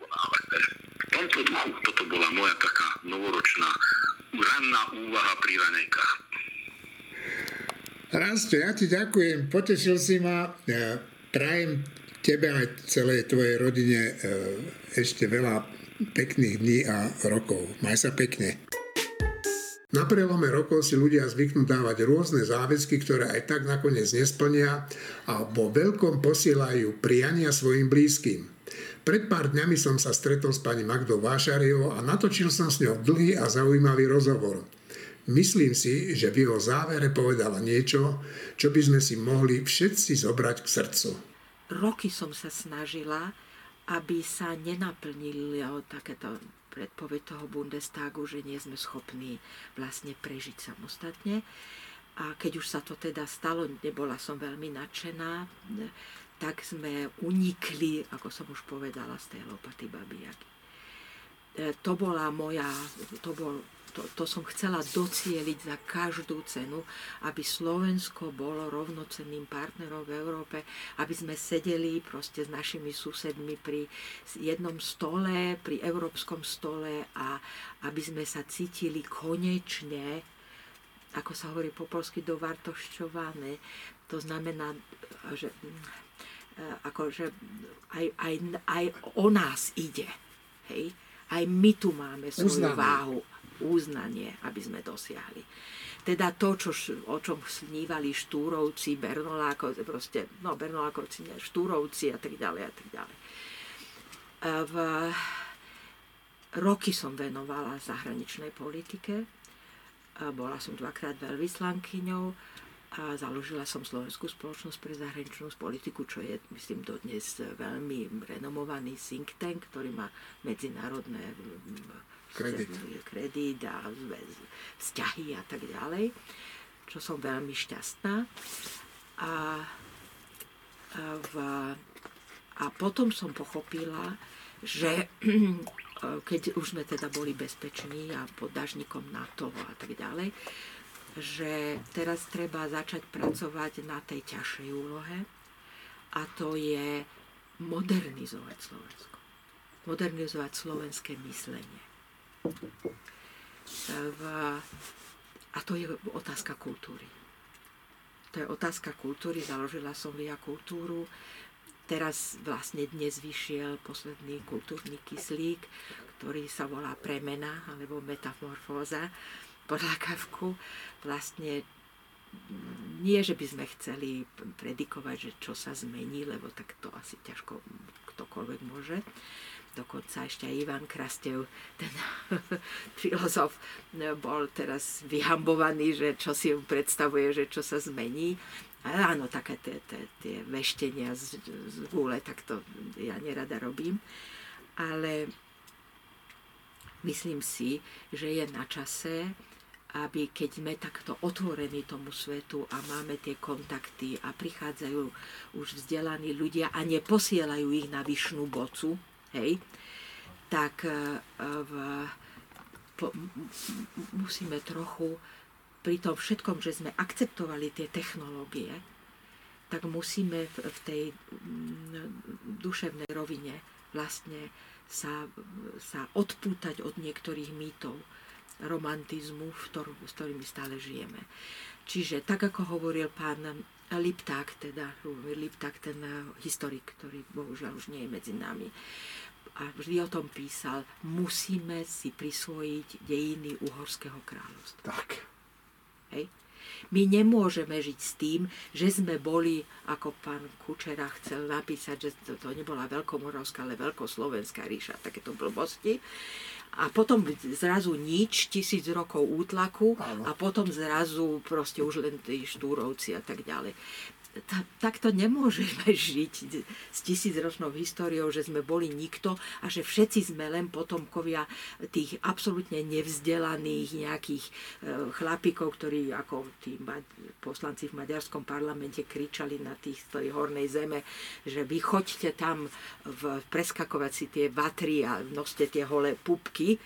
tomto duchu toto bola moja taká novoročná ranná úvaha pri ranejkách. Rasto, ja ti ďakujem, potešil si ma. Ja prajem tebe aj celej tvojej rodine e, ešte veľa pekných dní a rokov. Maj sa pekne. Na prelome rokov si ľudia zvyknú dávať rôzne záväzky, ktoré aj tak nakoniec nesplnia a vo veľkom posielajú priania svojim blízkym. Pred pár dňami som sa stretol s pani Magdou Vášariou a natočil som s ňou dlhý a zaujímavý rozhovor. Myslím si, že v jeho závere povedala niečo, čo by sme si mohli všetci zobrať k srdcu. Roky som sa snažila, aby sa nenaplnilo takéto predpoveď toho Bundestagu, že nie sme schopní vlastne prežiť samostatne. A keď už sa to teda stalo, nebola som veľmi nadšená, tak sme unikli, ako som už povedala, z tej lopaty babiaky. E, to bola moja, to bol to, to som chcela docieliť za každú cenu, aby Slovensko bolo rovnocenným partnerom v Európe, aby sme sedeli proste s našimi susedmi pri jednom stole, pri európskom stole a aby sme sa cítili konečne, ako sa hovorí po polsky, dovartošťované. To znamená, že akože aj, aj, aj o nás ide. Hej? Aj my tu máme svoju Uznaný. váhu uznanie, aby sme dosiahli. Teda to, čo, o čom snívali Štúrovci, Bernolákovci, proste, no Bernolákovci, nie, Štúrovci a tak ďalej a tak ďalej. V roky som venovala zahraničnej politike. Bola som dvakrát veľvyslankyňou a založila som Slovenskú spoločnosť pre zahraničnú politiku, čo je, myslím, dodnes veľmi renomovaný think tank, ktorý má medzinárodné kredit, kredit a vzťahy a tak ďalej, čo som veľmi šťastná. A, a, v, a potom som pochopila, že keď už sme teda boli bezpeční a pod dažníkom NATO a tak ďalej, že teraz treba začať pracovať na tej ťažšej úlohe a to je modernizovať Slovensko. Modernizovať slovenské myslenie. A to je otázka kultúry. To je otázka kultúry, založila som Via Kultúru. Teraz vlastne dnes vyšiel posledný kultúrny kyslík, ktorý sa volá Premena alebo Metamorfóza podľa Kavku. Vlastne nie, že by sme chceli predikovať, že čo sa zmení, lebo tak to asi ťažko ktokoľvek môže, dokonca ešte aj Ivan Krastev, ten filozof, bol teraz vyhambovaný, že čo si predstavuje, že čo sa zmení. Ale áno, také tie, tie, tie veštenia z, z gule, tak to ja nerada robím. Ale myslím si, že je na čase, aby keď sme takto otvorení tomu svetu a máme tie kontakty a prichádzajú už vzdelaní ľudia a neposielajú ich na vyšnú bocu, hej, tak e, v, po, musíme trochu pri tom všetkom, že sme akceptovali tie technológie, tak musíme v, v tej duševnej rovine vlastne sa, sa odpútať od niektorých mýtov romantizmu, v ktorú, s ktorými stále žijeme. Čiže tak, ako hovoril pán Lipták, teda Lipták, ten historik, ktorý bohužiaľ už nie je medzi nami, a vždy o tom písal, musíme si prisvojiť dejiny Uhorského kráľovstva. Tak. Hej? My nemôžeme žiť s tým, že sme boli, ako pán Kučera chcel napísať, že to, to nebola Veľkomoravská, ale Veľkoslovenská ríša, takéto blbosti. A potom zrazu nič, tisíc rokov útlaku Áno. a potom zrazu proste už len tí štúrovci a tak ďalej takto nemôžeme žiť s tisícročnou históriou, že sme boli nikto a že všetci sme len potomkovia tých absolútne nevzdelaných nejakých e, chlapíkov, ktorí ako tí poslanci v maďarskom parlamente kričali na tých z tej hornej zeme, že vy choďte tam v, preskakovať si tie vatry a noste tie holé pupky,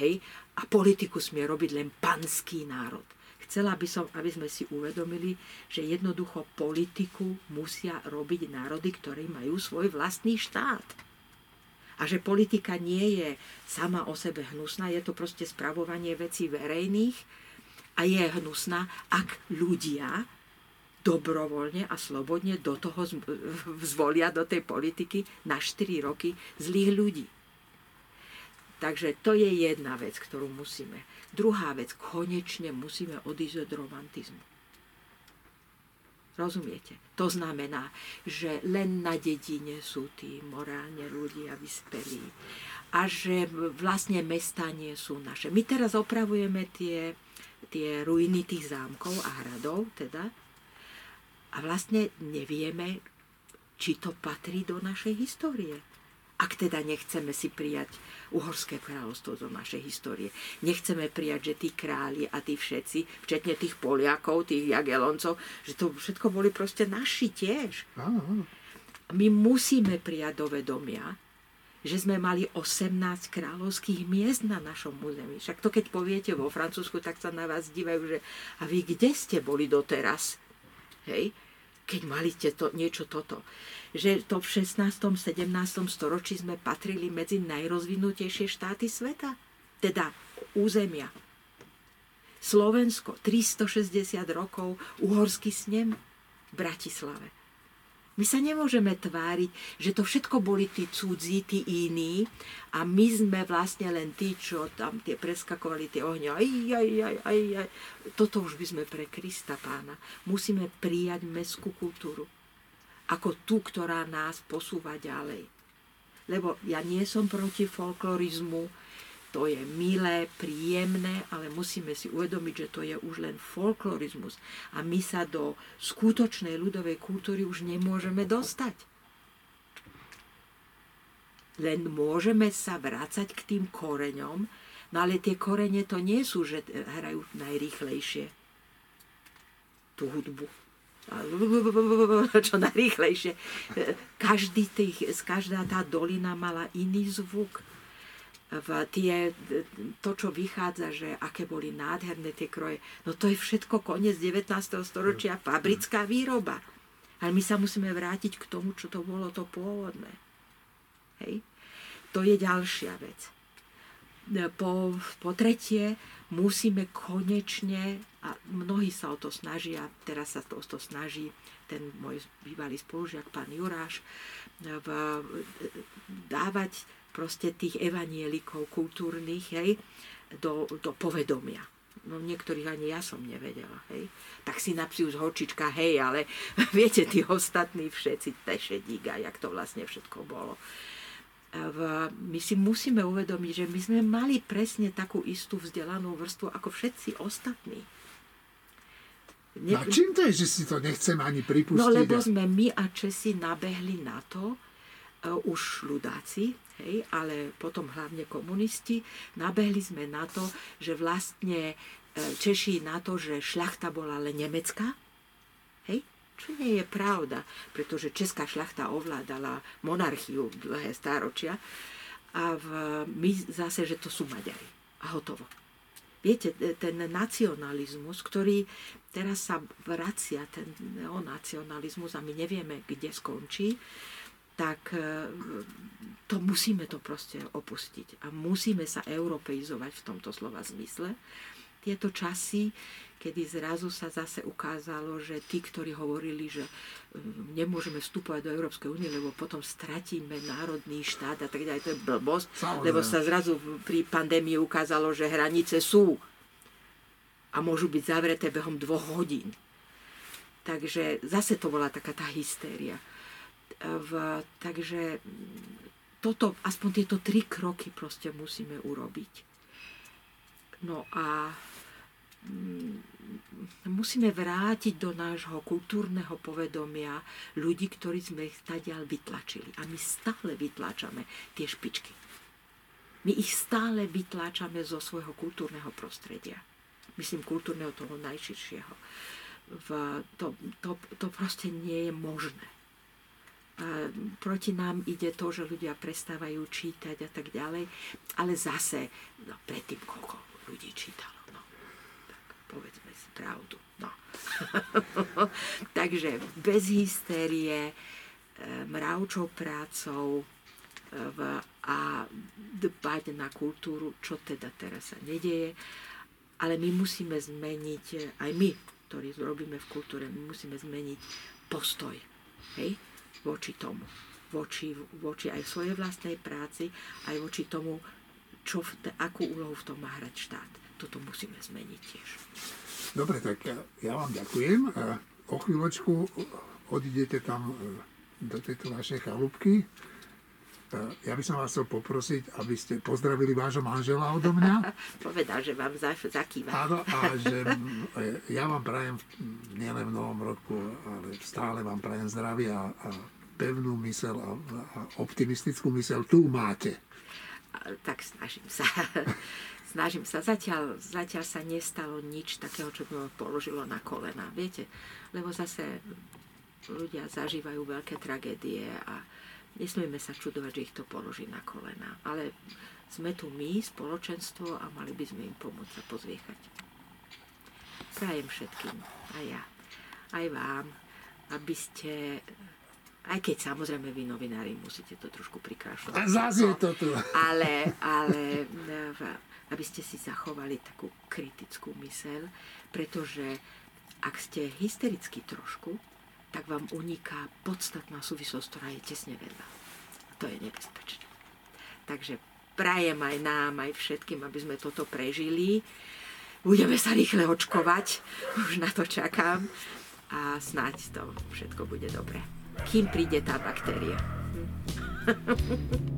hej, a politiku smie robiť len panský národ Chcela by som, aby sme si uvedomili, že jednoducho politiku musia robiť národy, ktorí majú svoj vlastný štát. A že politika nie je sama o sebe hnusná, je to proste spravovanie vecí verejných a je hnusná, ak ľudia dobrovoľne a slobodne do toho zvolia do tej politiky na 4 roky zlých ľudí. Takže to je jedna vec, ktorú musíme Druhá vec, konečne musíme odísť od romantizmu. Rozumiete? To znamená, že len na dedine sú tí morálne ľudia vyspelí a že vlastne mesta nie sú naše. My teraz opravujeme tie, tie ruiny tých zámkov a hradov, teda, a vlastne nevieme, či to patrí do našej histórie. Ak teda nechceme si prijať uhorské kráľovstvo do našej histórie. Nechceme prijať, že tí králi a tí všetci, včetne tých Poliakov, tých Jageloncov, že to všetko boli proste naši tiež. My musíme prijať do vedomia, že sme mali 18 kráľovských miest na našom území. Však to keď poviete vo Francúzsku, tak sa na vás dívajú, že a vy kde ste boli doteraz? Hej? Keď mali ste to, niečo toto že to v 16. 17. storočí sme patrili medzi najrozvinutejšie štáty sveta, teda územia. Slovensko 360 rokov, uhorský snem v Bratislave. My sa nemôžeme tváriť, že to všetko boli tí cudzí, tí iní a my sme vlastne len tí, čo tam tie preskakovali tie ohňa. Aj, aj, aj, aj, aj. Toto už by sme pre Krista pána. Musíme prijať mestskú kultúru ako tú, ktorá nás posúva ďalej. Lebo ja nie som proti folklorizmu, to je milé, príjemné, ale musíme si uvedomiť, že to je už len folklorizmus a my sa do skutočnej ľudovej kultúry už nemôžeme dostať. Len môžeme sa vrácať k tým koreňom, no ale tie korene to nie sú, že hrajú najrýchlejšie tú hudbu čo najrýchlejšie. Každý tých, každá tá dolina mala iný zvuk. V tie, to, čo vychádza, že aké boli nádherné tie kroje, no to je všetko koniec 19. storočia, fabrická výroba. Ale my sa musíme vrátiť k tomu, čo to bolo to pôvodné. Hej? To je ďalšia vec. Po, po tretie, musíme konečne, a mnohí sa o to snažia, teraz sa to, to snaží ten môj bývalý spolužiak, pán Juráš, v, dávať proste tých evanielikov kultúrnych hej, do, do povedomia. No niektorých ani ja som nevedela, hej. Tak z horčička, hej, ale viete, tí ostatní všetci, tešedík a jak to vlastne všetko bolo my si musíme uvedomiť, že my sme mali presne takú istú vzdelanú vrstvu ako všetci ostatní. Ne... Na čím to je, že si to nechcem ani pripustiť? No lebo sme my a Česi nabehli na to, uh, už ľudáci, hej, ale potom hlavne komunisti, nabehli sme na to, že vlastne uh, Češi na to, že šľachta bola len nemecká, čo nie je pravda, pretože česká šlachta ovládala monarchiu dlhé stáročia a v, my zase, že to sú Maďari. A hotovo. Viete, ten nacionalizmus, ktorý teraz sa vracia, ten neonacionalizmus a my nevieme, kde skončí, tak e, to musíme to proste opustiť. A musíme sa europeizovať v tomto slova zmysle. Tieto časy kedy zrazu sa zase ukázalo, že tí, ktorí hovorili, že mm, nemôžeme vstupovať do Európskej únie, lebo potom stratíme národný štát a tak ďalej, to je blbosť, Samozrejme. lebo sa zrazu pri pandémii ukázalo, že hranice sú a môžu byť zavreté behom dvoch hodín. Takže zase to bola taká tá hystéria. V, takže toto, aspoň tieto tri kroky proste musíme urobiť. No a musíme vrátiť do nášho kultúrneho povedomia ľudí, ktorí sme ich tadiaľ vytlačili. A my stále vytláčame tie špičky. My ich stále vytláčame zo svojho kultúrneho prostredia. Myslím kultúrneho toho najširšieho. V, to, to, to proste nie je možné. A proti nám ide to, že ľudia prestávajú čítať a tak ďalej, ale zase, no predtým koľko ľudí čítalo povedzme si pravdu. No. Takže bez hystérie, e, mravčou prácou e, v, a dbať na kultúru, čo teda teraz sa nedieje. Ale my musíme zmeniť, aj my, ktorí robíme v kultúre, my musíme zmeniť postoj hej, voči tomu. Voči, voči aj svojej vlastnej práci, aj voči tomu, čo akú úlohu v tom má hrať štát toto musíme zmeniť tiež. Dobre, tak ja vám ďakujem. O chvíľočku odidete tam e, do tejto našej chalúbky. E, ja by som vás chcel poprosiť, aby ste pozdravili vášho manžela odo mňa. Povedal, že vám zakýva. Áno, a že ja vám prajem nielen v novom roku, ale stále vám prajem zdravia a, a pevnú mysel a, a optimistickú mysel tu máte. Tak snažím sa. snažím sa. Zatiaľ, zatiaľ sa nestalo nič takého, čo by ma položilo na kolena. Viete, lebo zase ľudia zažívajú veľké tragédie a nesmieme sa čudovať, že ich to položí na kolena. Ale sme tu my, spoločenstvo a mali by sme im pomôcť sa pozviechať. Prajem všetkým, aj ja, aj vám, aby ste aj keď samozrejme vy novinári musíte to trošku prikrašovať. A zase je to tu. Ale, ale aby ste si zachovali takú kritickú mysel, pretože ak ste hystericky trošku, tak vám uniká podstatná súvislosť, ktorá je tesne vedľa. To je nebezpečné. Takže prajem aj nám, aj všetkým, aby sme toto prežili. Budeme sa rýchle očkovať, už na to čakám a snáď to všetko bude dobré. Kým príde tá baktéria. Hm?